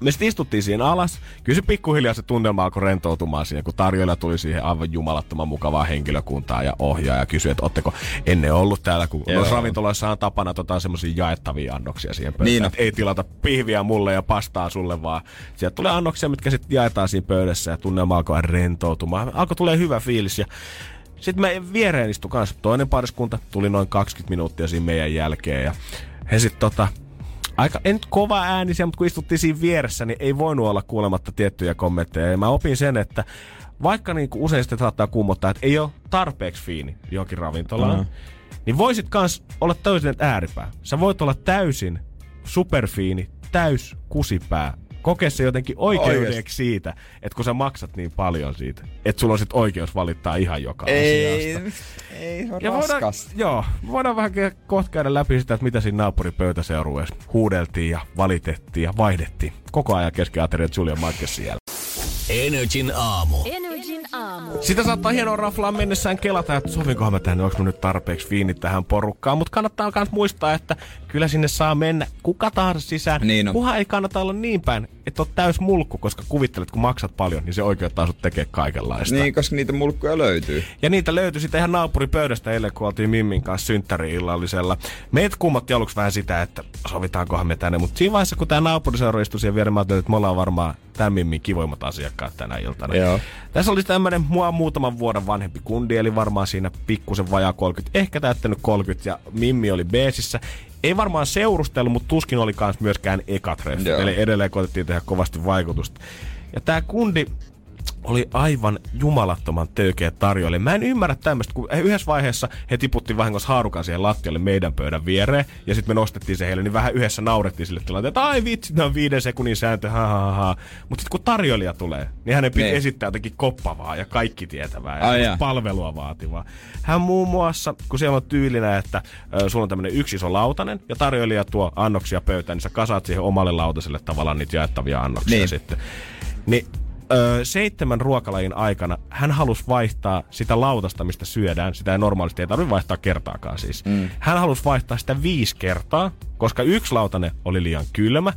me sitten istuttiin siihen alas. Kyllä se pikkuhiljaa se tunnelma alkoi rentoutumaan siinä, kun tarjoilla tuli siihen aivan jumalattoman mukavaa henkilökuntaa ja ohjaaja ja kysyi, että ootteko ennen ollut täällä, kun Joo. noissa ravintoloissa on tapana tota, semmoisia jaettavia annoksia siihen pöytään. Niin ei tilata pihviä mulle ja pastaa sulle, vaan sieltä tulee annoksia, mitkä sitten jaetaan siinä pöydässä ja tunnelma alkoi rentoutumaan. Alkoi tulee hyvä fiilis ja sitten me viereen istui kanssa toinen pariskunta, tuli noin 20 minuuttia siinä meidän jälkeen ja he sitten tota, aika, en nyt kova äänisiä, mutta kun istuttiin siinä vieressä, niin ei voinut olla kuulematta tiettyjä kommentteja. Ja mä opin sen, että vaikka niin kuin usein sitten saattaa kuumottaa, että ei ole tarpeeksi fiini johonkin ravintolaan, Mhm. niin voisit kans olla täysin ääripää. Sä voit olla täysin superfiini, täys kusipää. Kokee se jotenkin oikeudeksi siitä, että kun sä maksat niin paljon siitä, että sulla on sit oikeus valittaa ihan joka Ei, asiasta. ei, se on Ja voidaan, raskas. joo, voidaan vähän kohta käydä läpi sitä, että mitä siinä naapuripöytäseurueessa huudeltiin ja valitettiin ja vaihdettiin. Koko ajan kesken Ateria Julia Marquezin jälkeen. Energin aamu. Energin aamu. Sitä saattaa hienoa raflaa mennessään kelata, että sovinkohan mä tänne, onko mä nyt tarpeeksi viinit tähän porukkaan. Mutta kannattaa myös muistaa, että kyllä sinne saa mennä kuka tahansa sisään. Niin on. Kunhan ei kannata olla niin päin, että oot täys mulkku, koska kuvittelet, kun maksat paljon, niin se oikeuttaa sut tekemään kaikenlaista. Niin, koska niitä mulkkuja löytyy. Ja niitä löytyi sitten ihan naapuripöydästä eilen, kun oltiin Mimmin kanssa synttäri-illallisella. Meitä kummotti aluksi vähän sitä, että sovitaankohan me tänne, mutta siinä vaiheessa, kun tämä naapuriseura istui siihen viereen, mä ajattelin, että me ollaan varmaan tämän Mimmin kivoimmat asiakkaat tänä iltana. Joo. Tässä oli tämmönen mua muutaman vuoden vanhempi kundi, eli varmaan siinä pikkusen vajaa 30, ehkä täyttänyt 30, ja Mimmi oli beesissä. Ei varmaan seurustellut, mutta tuskin oli kans myöskään ekatreffit, Joo. eli edelleen koitettiin tehdä kovasti vaikutusta. Ja tää kundi oli aivan jumalattoman töykeä tarjoille. Mä en ymmärrä tämmöistä, kun yhdessä vaiheessa he tiputti vahingossa haarukan siihen lattialle meidän pöydän viereen, ja sitten me nostettiin se heille, niin vähän yhdessä naurettiin sille tilanteelle, että ai vitsi, nämä on viiden sekunnin sääntö, ha ha ha. Mutta sitten kun tarjoilija tulee, niin hänen piti Niin. esittää jotenkin koppavaa ja kaikki tietävää ja Ai palvelua vaativaa. Hän muun muassa, kun siellä on tyylinä, että ö, sulla on tämmöinen yksi iso lautanen, ja tarjoilija tuo annoksia pöytään, niin sä kasaat siihen omalle lautaselle tavallaan niitä jaettavia annoksia Niin. sitten. Niin öö, seitsemän ruokalajin aikana hän halusi vaihtaa sitä lautasta, mistä syödään. Sitä ei normaalisti ei tarvitse vaihtaa kertaakaan siis. Mm. Hän halusi vaihtaa sitä viisi kertaa, koska yksi lautanen oli liian kylmä.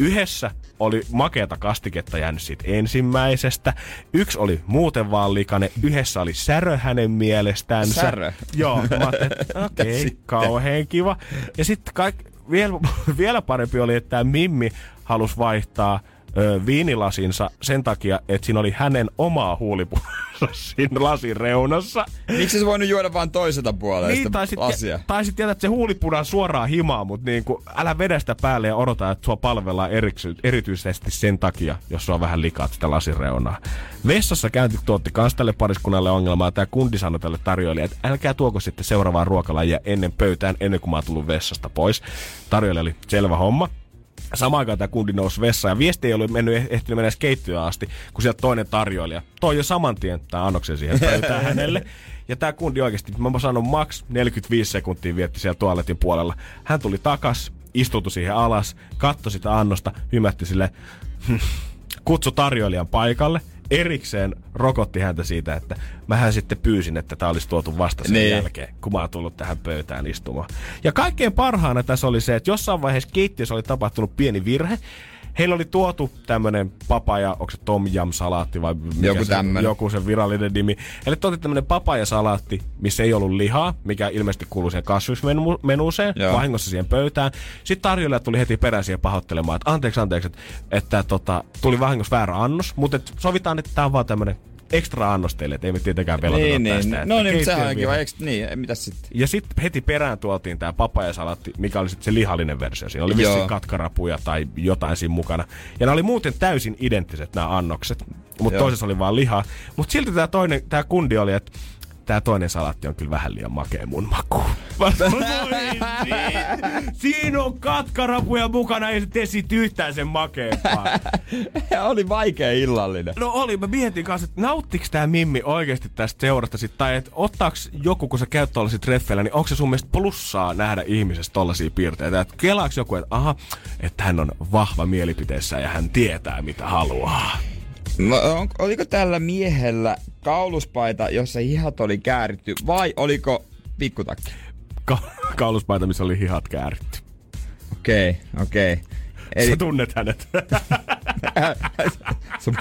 Yhdessä oli makeata kastiketta jäänyt siitä ensimmäisestä. Yksi oli muuten vaan likainen. Yhdessä oli särö hänen mielestänsä. Särö? Joo, mä okei, okay, kauhean kiva. Ja sitten kaik, vielä, vielä parempi oli, että tämä Mimmi halusi vaihtaa ö, viinilasinsa sen takia, että siinä oli hänen omaa huulipunansa siinä lasin reunassa. Miksi se voinut juoda vaan toiselta puolelta Niin, tai sit, lasia? tai jätät se huulipunan suoraan himaan, mutta niin kuin, älä vedä sitä päälle ja odota, että sua palvellaan eriksy, erityisesti sen takia, jos sua vähän likaat sitä lasin reunaa. Vessassa käynti tuotti kans tälle pariskunnalle ongelmaa. Tämä kundi sanoi tälle tarjoilijalle, että älkää tuoko sitten seuraavaa ruokalajia ennen pöytään, ennen kuin mä oon tullut vessasta pois. Tarjoilija oli selvä homma. Samaan aikaan tämä kundi nousi vessaan ja viesti ei ollut mennyt, ehtinyt mennä keittiöön asti, kun sieltä toinen tarjoilija toi jo saman tien tämän annoksen siihen pöytään hänelle. Ja tämä kundi oikeasti, mä sanon maks 45 sekuntia vietti siellä tualetin puolella. Hän tuli takas, istutui siihen alas, katsoi sitä annosta, hymätti sille, kutsu tarjoilijan paikalle, erikseen rokotti häntä siitä, että mähän sitten pyysin, että tämä olisi tuotu vasta sen Niin. jälkeen, kun mä oon tullut tähän pöytään istumaan. Ja kaikkein parhaana tässä oli se, että jossain vaiheessa keittiössä oli tapahtunut pieni virhe. Heillä oli tuotu tämmönen papaja, onko se tom yam salaatti vai mikä Joku se, tämmönen. joku se virallinen nimi. Eli tuotiin tämmönen papaja salaatti, missä ei ollut lihaa, mikä ilmeisesti kuuluu siihen kasvismenuuseen, vahingossa siihen pöytään. Sitten tarjoilija tuli heti perään siihen pahoittelemaan, että anteeksi, anteeksi, että, että tota, tuli vahingossa väärä annos, mutta et sovitaan, että tämä on vaan tämmönen ekstra annos teille, että ei me tietenkään pelata Niin, niin. tästä. että No niin, mutta sehän on kiva. Eiks, niin, ei, mitäs sitten? Ja sitten heti perään tuotiin tämä papajasalaatti, mikä oli sitten se lihallinen versio. Siinä oli vissiin katkarapuja tai jotain siinä mukana. Ja nämä oli muuten täysin identtiset nämä annokset. Mutta toisessa oli vaan lihaa. Mutta silti tämä toinen, tämä kundi oli, että tämä toinen salaatti on kyllä vähän liian makea mun makuun. Mä sanoin, "Voi niin. Siinä on katkarapuja mukana, ei se tee siitä yhtään sen makeampaa. oli vaikea illallinen. No oli, mä mietin kanssa, että nauttiks tää Mimmi oikeasti tästä seurasta sit, tai että ottaaks joku, kun sä käyt tuollaisia treffeillä, niin onko se sun mielestä plussaa nähdä ihmisestä tollaisia piirteitä? Että kelaaks joku, että aha, että hän on vahva mielipiteessä ja hän tietää mitä haluaa. No, on, oliko tällä miehellä kauluspaita, jossa hihat oli kääritty, vai oliko pikkutakki? Ka- kauluspaita, missä oli hihat kääritty. Okei, okay, okei. Okay. Eli... Sä tunnet hänet. Sun,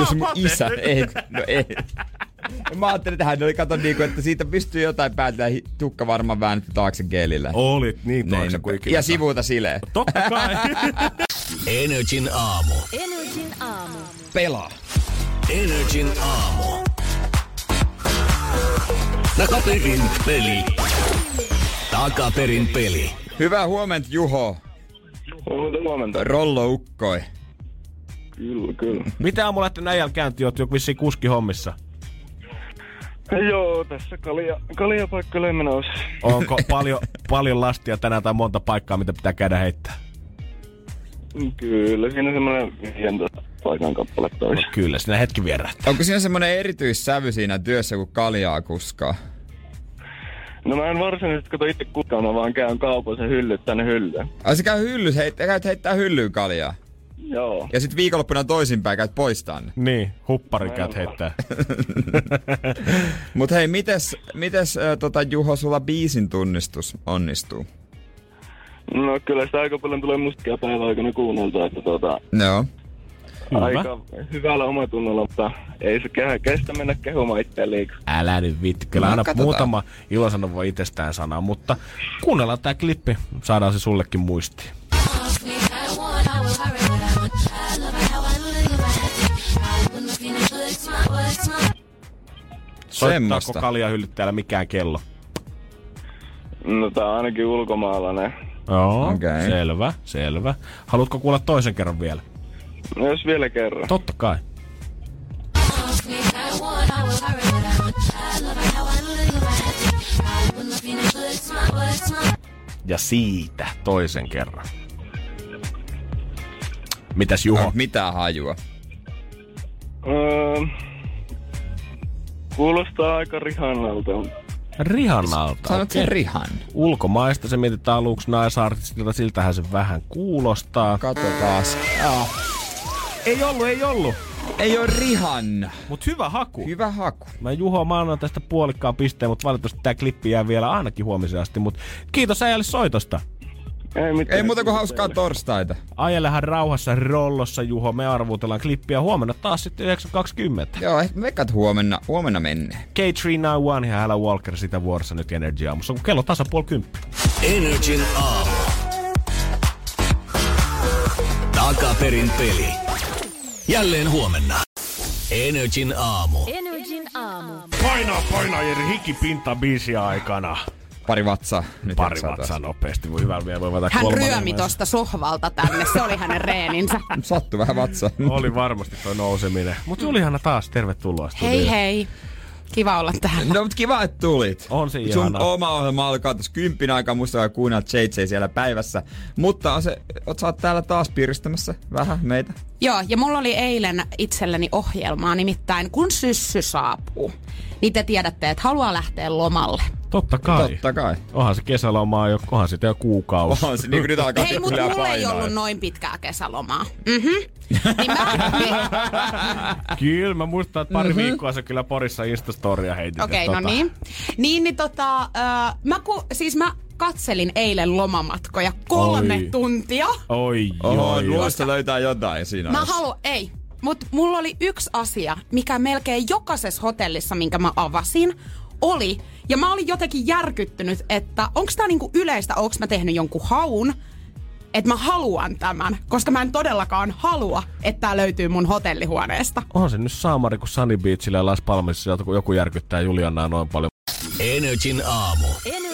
jos mun isä, ei, no ei. Mä ajattelin, että hän oli kato niinku, että siitä pystyy jotain päätellä, tukka varmaan väännetty taakse gelillä. Olit niin taakse Niin, kuin no, ikinä Ja saa. sivuilta sileen. Totta kai. Energin aamu. Energin aamu. Pelaa. Energin aamu. Takaperin peli. Takaperin peli. Hyvää huomenta, Juho. Huomenta, huomenta. Rollo ukkoi. Kyllä, kyllä. Mitä aamulla lähtenyt äijällä käyntiin? Oot joku vissiin kuski hommissa. Joo, tässä kalja, kaljapaikka menossa. Onko paljon, paljon lastia tänään tai monta paikkaa, mitä pitää käydä heittää? Kyllä, siinä on semmoinen 15 paikan kappale tois. No kyllä, sinä hetki vierähtää. Onko siinä semmonen erityissävy siinä työssä, kun kaljaa kuskaa? No mä en varsinaisesti kato itse kuskana, vaan käyn kaupassa hyllyt tänne hyllyyn. Ai sä käy hylly, heit, käyt heittää hyllyyn kaljaa. Joo. Ja sit viikonloppuna toisinpäin käyt poistaa ne. Niin, huppari käyt heittää. Mut hei, mites, mites äh, tota, Juho, sulla biisin tunnistus onnistuu? No kyllä sitä aika paljon tulee mustikia päivän aikana kuunneltua, että tota, Joo. Hyvä. aika hyvällä omatunnolla, mutta ei se kehä kestä mennä kehumaan itseään liikaa. Älä nyt vitti. Kyllä No, aina katsotaan. muutama ilosano voi itsestään sanoa, mutta kuunnellaan tää klippi. Saadaan se sullekin muistiin. Soittaako Semmosta. kalja täällä mikään kello? No tää on ainakin ulkomaalainen. Joo, Okei. selvä, selvä. Haluatko kuulla toisen kerran vielä? No jos vielä kerran. Totta kai. Ja siitä toisen kerran. Mitäs Juho? No, mitään hajua. Öö, kuulostaa aika rihanalta. Rihannalta. Sanot sen Rihan. Ulkomaista se mietitään aluksi naisartistilta, siltähän se vähän kuulostaa. Katsotaas. Ah, Ei ollut, ei ollut. ei oo Rihan. Mut hyvä haku. Hyvä haku. Mä Juho, mä annan tästä puolikkaan pisteen, mutta valitettavasti tää klippi jää vielä ainakin huomiseen asti. Mut kiitos äijälle soitosta. Ei, mitään. Ei muuta kuin hauskaa torstaita. Ajelehan rauhassa rollossa, Juho. Me arvuutellaan klippiä huomenna taas sitten 9.20. Joo, ehkä me veikkaat huomenna, huomenna menee. K391 ja Hella Walker sitä vuorossa nyt Energy aamussa, kun kello tasa puoli kymppi. Energin aamu. Takaperin peli. Jälleen huomenna. Energin aamu. Energin aamu. Painaa, painaa Jeri hikipinta biisiä aikana. Pari vatsaa. Nyt Pari vatsaa nopeasti. Voi hyvä vielä voi Hän ryömi tosta sohvalta tänne, se oli hänen reeninsä. Sattu vähän vatsaa. Oli varmasti toi nouseminen. Mutta Juliana taas, tervetuloa Hei studioon. hei. Kiva olla täällä. No, mutta kiva, että tulit. On se Sun ihanaa. oma ohjelma alkaa tuossa kymppin aikaa, muistakaa kuunnella JJ siellä päivässä. Mutta on se, oot, sä oot täällä taas piristämässä vähän meitä. Joo, ja mulla oli eilen itselleni ohjelmaa, nimittäin kun syssy saapuu, niin te tiedätte, että haluaa lähteä lomalle. Totta kai. Totta kai. Onhan se kesälomaa jo, onhan sitä jo kuukausi. On se, niin kuin nyt alkaa Hei, mutta mulla ei ollut noin pitkää kesälomaa. Mhm. Niin mä, niin, Kyllä, mä muistan, että pari viikkoa se kyllä Porissa Instastoria heitit. Okei, no tota- niin. Niin, niin tota, äh, mä ku, siis mä katselin eilen lomamatkoja kolme Oi. tuntia. Oi, Oho, luosta löytää jotain siinä Mä haluan, ei. Mutta mulla oli yksi asia, mikä melkein jokaisessa hotellissa, minkä mä avasin, oli. Ja mä olin jotenkin järkyttynyt, että onko tää niinku yleistä, onko mä tehnyt jonkun haun, että mä haluan tämän. Koska mä en todellakaan halua, että tää löytyy mun hotellihuoneesta. On se nyt saamari, kun Sunny Beachillä ja Las Palmasissa joku, joku järkyttää Juliannaa noin paljon. Energin aamu. Energin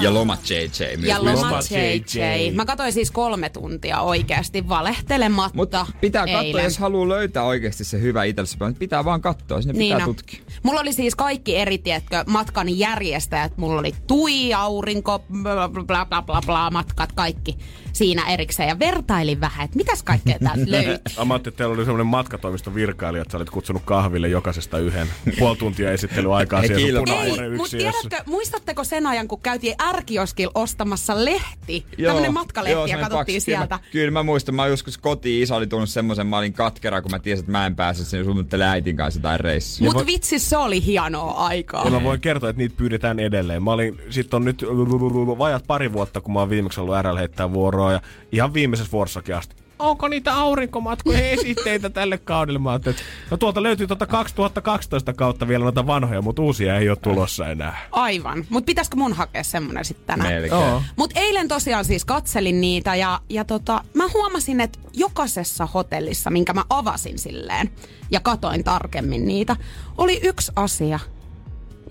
Ja lomat JJ myös. Ja loma Loma JJ. JJ. Mä katsoin siis kolme tuntia oikeasti valehtelematta Mutta pitää katsoa, eilen. jos haluaa löytää oikeasti se hyvä itsellesi, pitää vaan katsoa, sinne pitää no. tutkia. Mulla oli siis kaikki eri, tiedätkö, matkan järjestäjät. Mulla oli tui, aurinko, bla bla bla bla, bla matkat, kaikki siinä erikseen. Ja vertailin vähän, että mitäs kaikkea täältä löytyy. Mä ajattelin, että teillä oli semmoinen matkatoimiston virkailija, että sä olit kutsunut kahville jokaisesta yhden puoli tuntia esittelyaikaa Ei siihen sun kilpailu. punavuoren yksiössä. tiedätkö, muistatteko sen ajan, kun käytiin ärkioskilla ostamassa lehti? Tämmönen matkalehti ja semmonen katsottiin paksi. Kyllä sieltä. mä- Kyllä mä muistan, mä joskus kotiin isä oli tullut semmoisen, mä olin katkera, kun mä tiesin, että mä en pääse sinne suunnittelee äitin kanssa jotain reissua. Mutta vitsi, se oli hienoa aikaa. Ja mä voin kertoa, että niitä pyydetään edelleen. Mä olin, sit on nyt vajat pari vuotta, kun mä oon viimeksi ollut RL heittää vuoroa ja ihan viimeisessä vuorossakin asti. Onko niitä aurinkomatkoja esitteitä tälle kaudelle? Mä että no tuolta löytyy tuota 2012 kautta vielä noita vanhoja, mutta uusia ei ole tulossa enää. Aivan. Mutta pitäisikö mun hakea semmonen sitten tänään? Mutta eilen tosiaan siis katselin niitä ja, ja tota, mä huomasin, että jokaisessa hotellissa, minkä mä avasin silleen ja katoin tarkemmin niitä, oli yksi asia.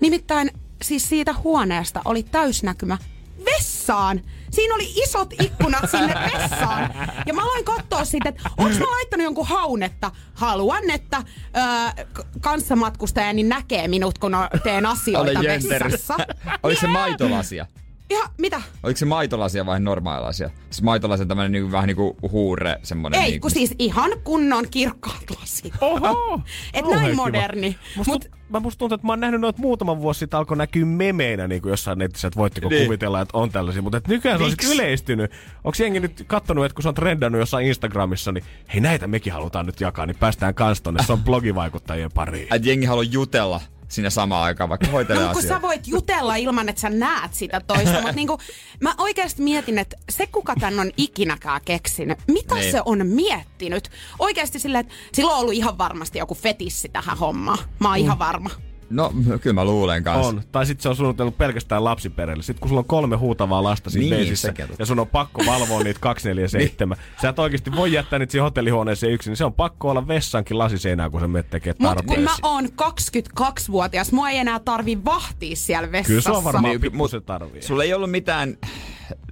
Nimittäin siis siitä huoneesta oli täysnäkymä vessaan. Siinä oli isot ikkunat sinne vessaan. Ja mä aloin katsoa sitten, että onko mä laittanut jonkun haun, että haluan, että öö, kanssamatkustajani näkee minut, kun teen asioita vessassa. Oliko se maitolasia? Ihan, mitä? Oliko se maitolasia vai normaalilasia? Siis maitolasia tämmönen niinku, vähän niinku huure semmonen. Ei, niinku. kun siis ihan kunnon kirkkaat lasit. Oho! Et näin kiva. moderni. Musta, Mut, mä musta tuntuu, että mä oon nähnyt noita muutaman vuosi sitten alkoi näkyä memeinä niin kuin jossain netissä, että voitteko Niin. kuvitella, että on tällaisia. Mutta et nykyään se on sit yleistynyt. Onko jengi nyt kattonut, että kun se on trendannut jossain Instagramissa, niin hei näitä mekin halutaan nyt jakaa, niin päästään kans tonne. Se on blogivaikuttajien pariin. Että jengi haluaa jutella siinä samaan aikaan, vaikka hoitelee no, kun asioita. sä voit jutella ilman, että sä näet sitä toista. Mutta niinku, mä oikeasti mietin, että se kuka tän on ikinäkään keksinyt, mitä Niin. se on miettinyt? Oikeasti silleen, että sillä on ollut ihan varmasti joku fetissi tähän hommaan. Mä oon ihan varma. No, kyllä mä luulen kanssa. On. Tai sitten se on suunnitellut pelkästään lapsiperheelle. Sitten kun sulla on kolme huutavaa lasta siinä Niin, beisissä ja sun on pakko valvoa niitä 247. Sä et oikeasti voi jättää niitä siihen hotellihuoneeseen yksin. niin Se on pakko olla vessankin lasiseinää, kun sä menet tekee Mutta kun tarpeesi. mä oon 22-vuotias, mua ei enää tarvi vahtia siellä vessassa. Kyllä se on varmaan Niin, pikkusen tarvii. Sulla ei ollut mitään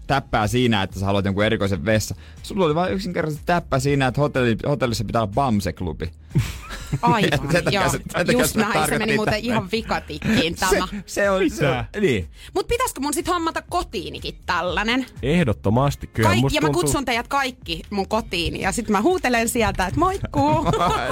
täppää siinä, että sä haluat jonkun erikoisen vessa. Sulla oli vain yksinkertaisesti täppää siinä, että hotelli, hotellissa pitää olla Bamse-klubi. Aivan, Sen takia joo. se- sen takia Just näin, se meni muuten ihan vikatikkiin tämä. Se, se on, se on, niin. Mut pitäisikö mun sit hommata kotiinikin tällainen? Ehdottomasti kyllä. Kaik- ja mä tuntuu- kutsun teidät kaikki mun kotiin ja sitten mä huutelen sieltä, että moikkuu.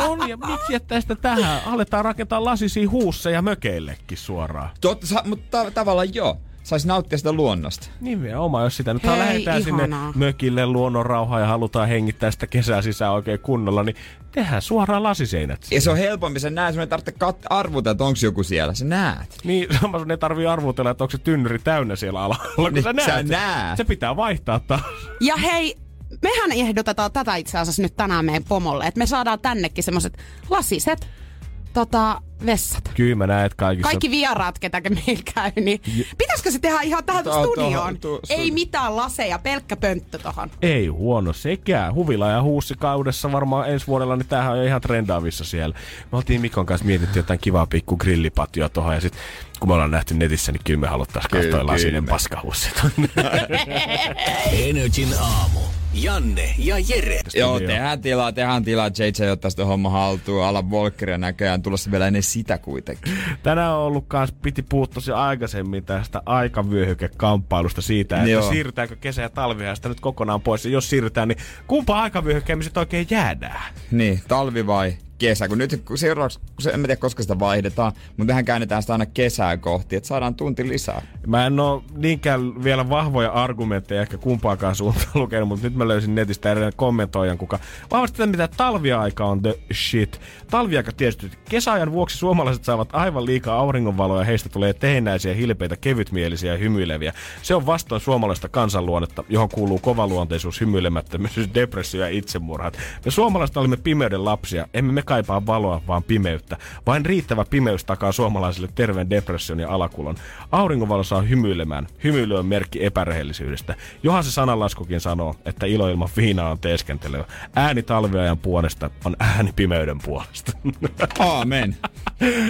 On, ja miksi jättää sitä tähän? Aletaan rakentaa lasisia huusseja mökeillekin suoraan. Totta, mutta ta- tavallaan joo. Saisi nauttia sitä luonnosta. Nimenomaan, jos sitä nyt Hei, lähdetään sinne ihanaa. mökille luonnonrauhaan ja halutaan hengittää sitä kesää sisään oikein kunnolla, niin tehdään suoraan lasiseinät. Ja siihen. se on helpompi, sä näet, sun ei tarvitse kat- arvuta, että onko joku siellä. Sä näet. Niin, sama sun ei tarvii arvutella, että onko se tynnyri täynnä siellä alalla, kun Niin, sä näet. sä näet. Se pitää vaihtaa taas. ja hei, mehän ehdotetaan tätä itse asiassa nyt tänään meidän pomolle, että me saadaan tännekin semmoset lasiset tota, vessat. Kyllä mä näet kaikissa. Kaikki vieraat, ketäkin meillä käy, niin pitäisikö se tehdä ihan tähän Tuohon- studioon? tuohon- tu- Ei mitään laseja, pelkkä pönttö tohon. Ei huono sekään. Huvila ja huussi kaudessa varmaan ensi vuodella, niin tämähän on ihan trendaavissa siellä. Me oltiin Mikon kanssa mietitty jotain kivaa pikku grillipatioa tuohon ja sitten kun me ollaan nähty netissä, niin kyllä me haluttaisiin katsoa lasinen kyllä. paskahussi. Energin aamu. Janne ja Jere. Joo, tehdään tilaa, tehdään tilaa. JJ ottaa sitä homma haltuun. Alan Volkeria näköjään tulossa vielä ennen sitä kuitenkin. Tänään on ollut kans, piti puhua tosi aikaisemmin tästä aikavyöhykekamppailusta siitä, että Joo. siirrytäänkö kesä- ja talviajasta nyt kokonaan pois. Ja jos siirrytään, niin kumpa aikavyöhykkeen me sit oikein jäädään? Niin, talvi vai kesä? Kun nyt kun seuraavaksi, kun se, en mä tiedä koska sitä vaihdetaan, mutta mehän käännetään sitä aina kesää kohti, että saadaan tunti lisää. Mä en oo niinkään vielä vahvoja argumentteja ehkä kumpaakaan suuntaan lukenut, mutta nyt mä löysin netistä erään kommentoijan, kuka vahvasti tätä, mitä talviaika on the shit. Talviaika tietysti. Kesäajan vuoksi suomalaiset saavat aivan liikaa auringonvaloa ja heistä tulee tehnäisiä, hilpeitä, kevytmielisiä ja hymyileviä. Se on vastoin suomalaista kansanluonnetta, johon kuuluu kovaluonteisuus, hymyilemättömyys, depressio ja itsemurhat. Me suomalaiset olimme pimeyden lapsia, emme me kaipaa valoa, vaan pimeyttä. Vain riittävä pimeys takaa suomalaisille terveen depression ja alakulon. Auringonvalo saa hymyilemään. Hymyily on merkki epärehellisyydestä. Johan se sananlaskukin sanoo, että ilo ilman viinaa on teeskentelyä. Ääni talviajan puolesta on ääni pimeyden puolesta. Aamen.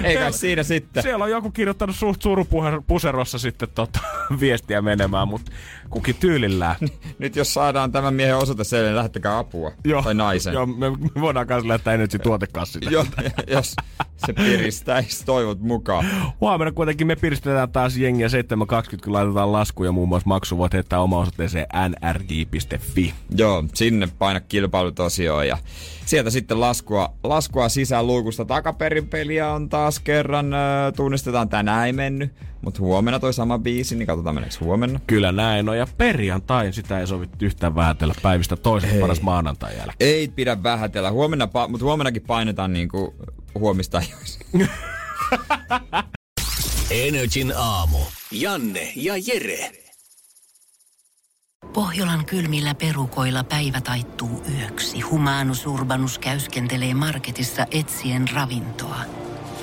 Ei kai siinä sitten. Siellä on joku kirjoittanut suht surupuserossa sitten tota, viestiä menemään, mutta kukin tyylillään. Nyt jos saadaan tämän miehen osoite selville, niin lähettäkää apua. Joo, Tai naisen. Joo, me, me voidaan kanssa lähettää Energy tuotekassille. Jo, jos se piristäisi toivot mukaan. Huomenna kuitenkin me piristetään taas jengiä 7.20, kun laitetaan laskuja muun muassa maksu. Voit heittää oma osoitteeseen nrj.fi. Joo, sinne paina kilpailut osioon ja sieltä sitten laskua, laskua sisään luukusta takaperin peliä on taas kerran, tunnistetaan tänään ei mennyt, mutta huomenna toi sama biisi, niin katsotaan meneekö huomenna. Kyllä näin on. Ja perjantai sitä ei sovi yhtään vähätellä päivistä toisesta Ei. paras maanantai jälkeen. Ei pidä vähätellä, huomenna, pa- mutta huomennakin painetaan niinku huomista. Energin aamu. Janne ja Jere. Pohjolan kylmillä perukoilla päivä taittuu yöksi. Humanus Urbanus käyskentelee marketissa etsien ravintoa.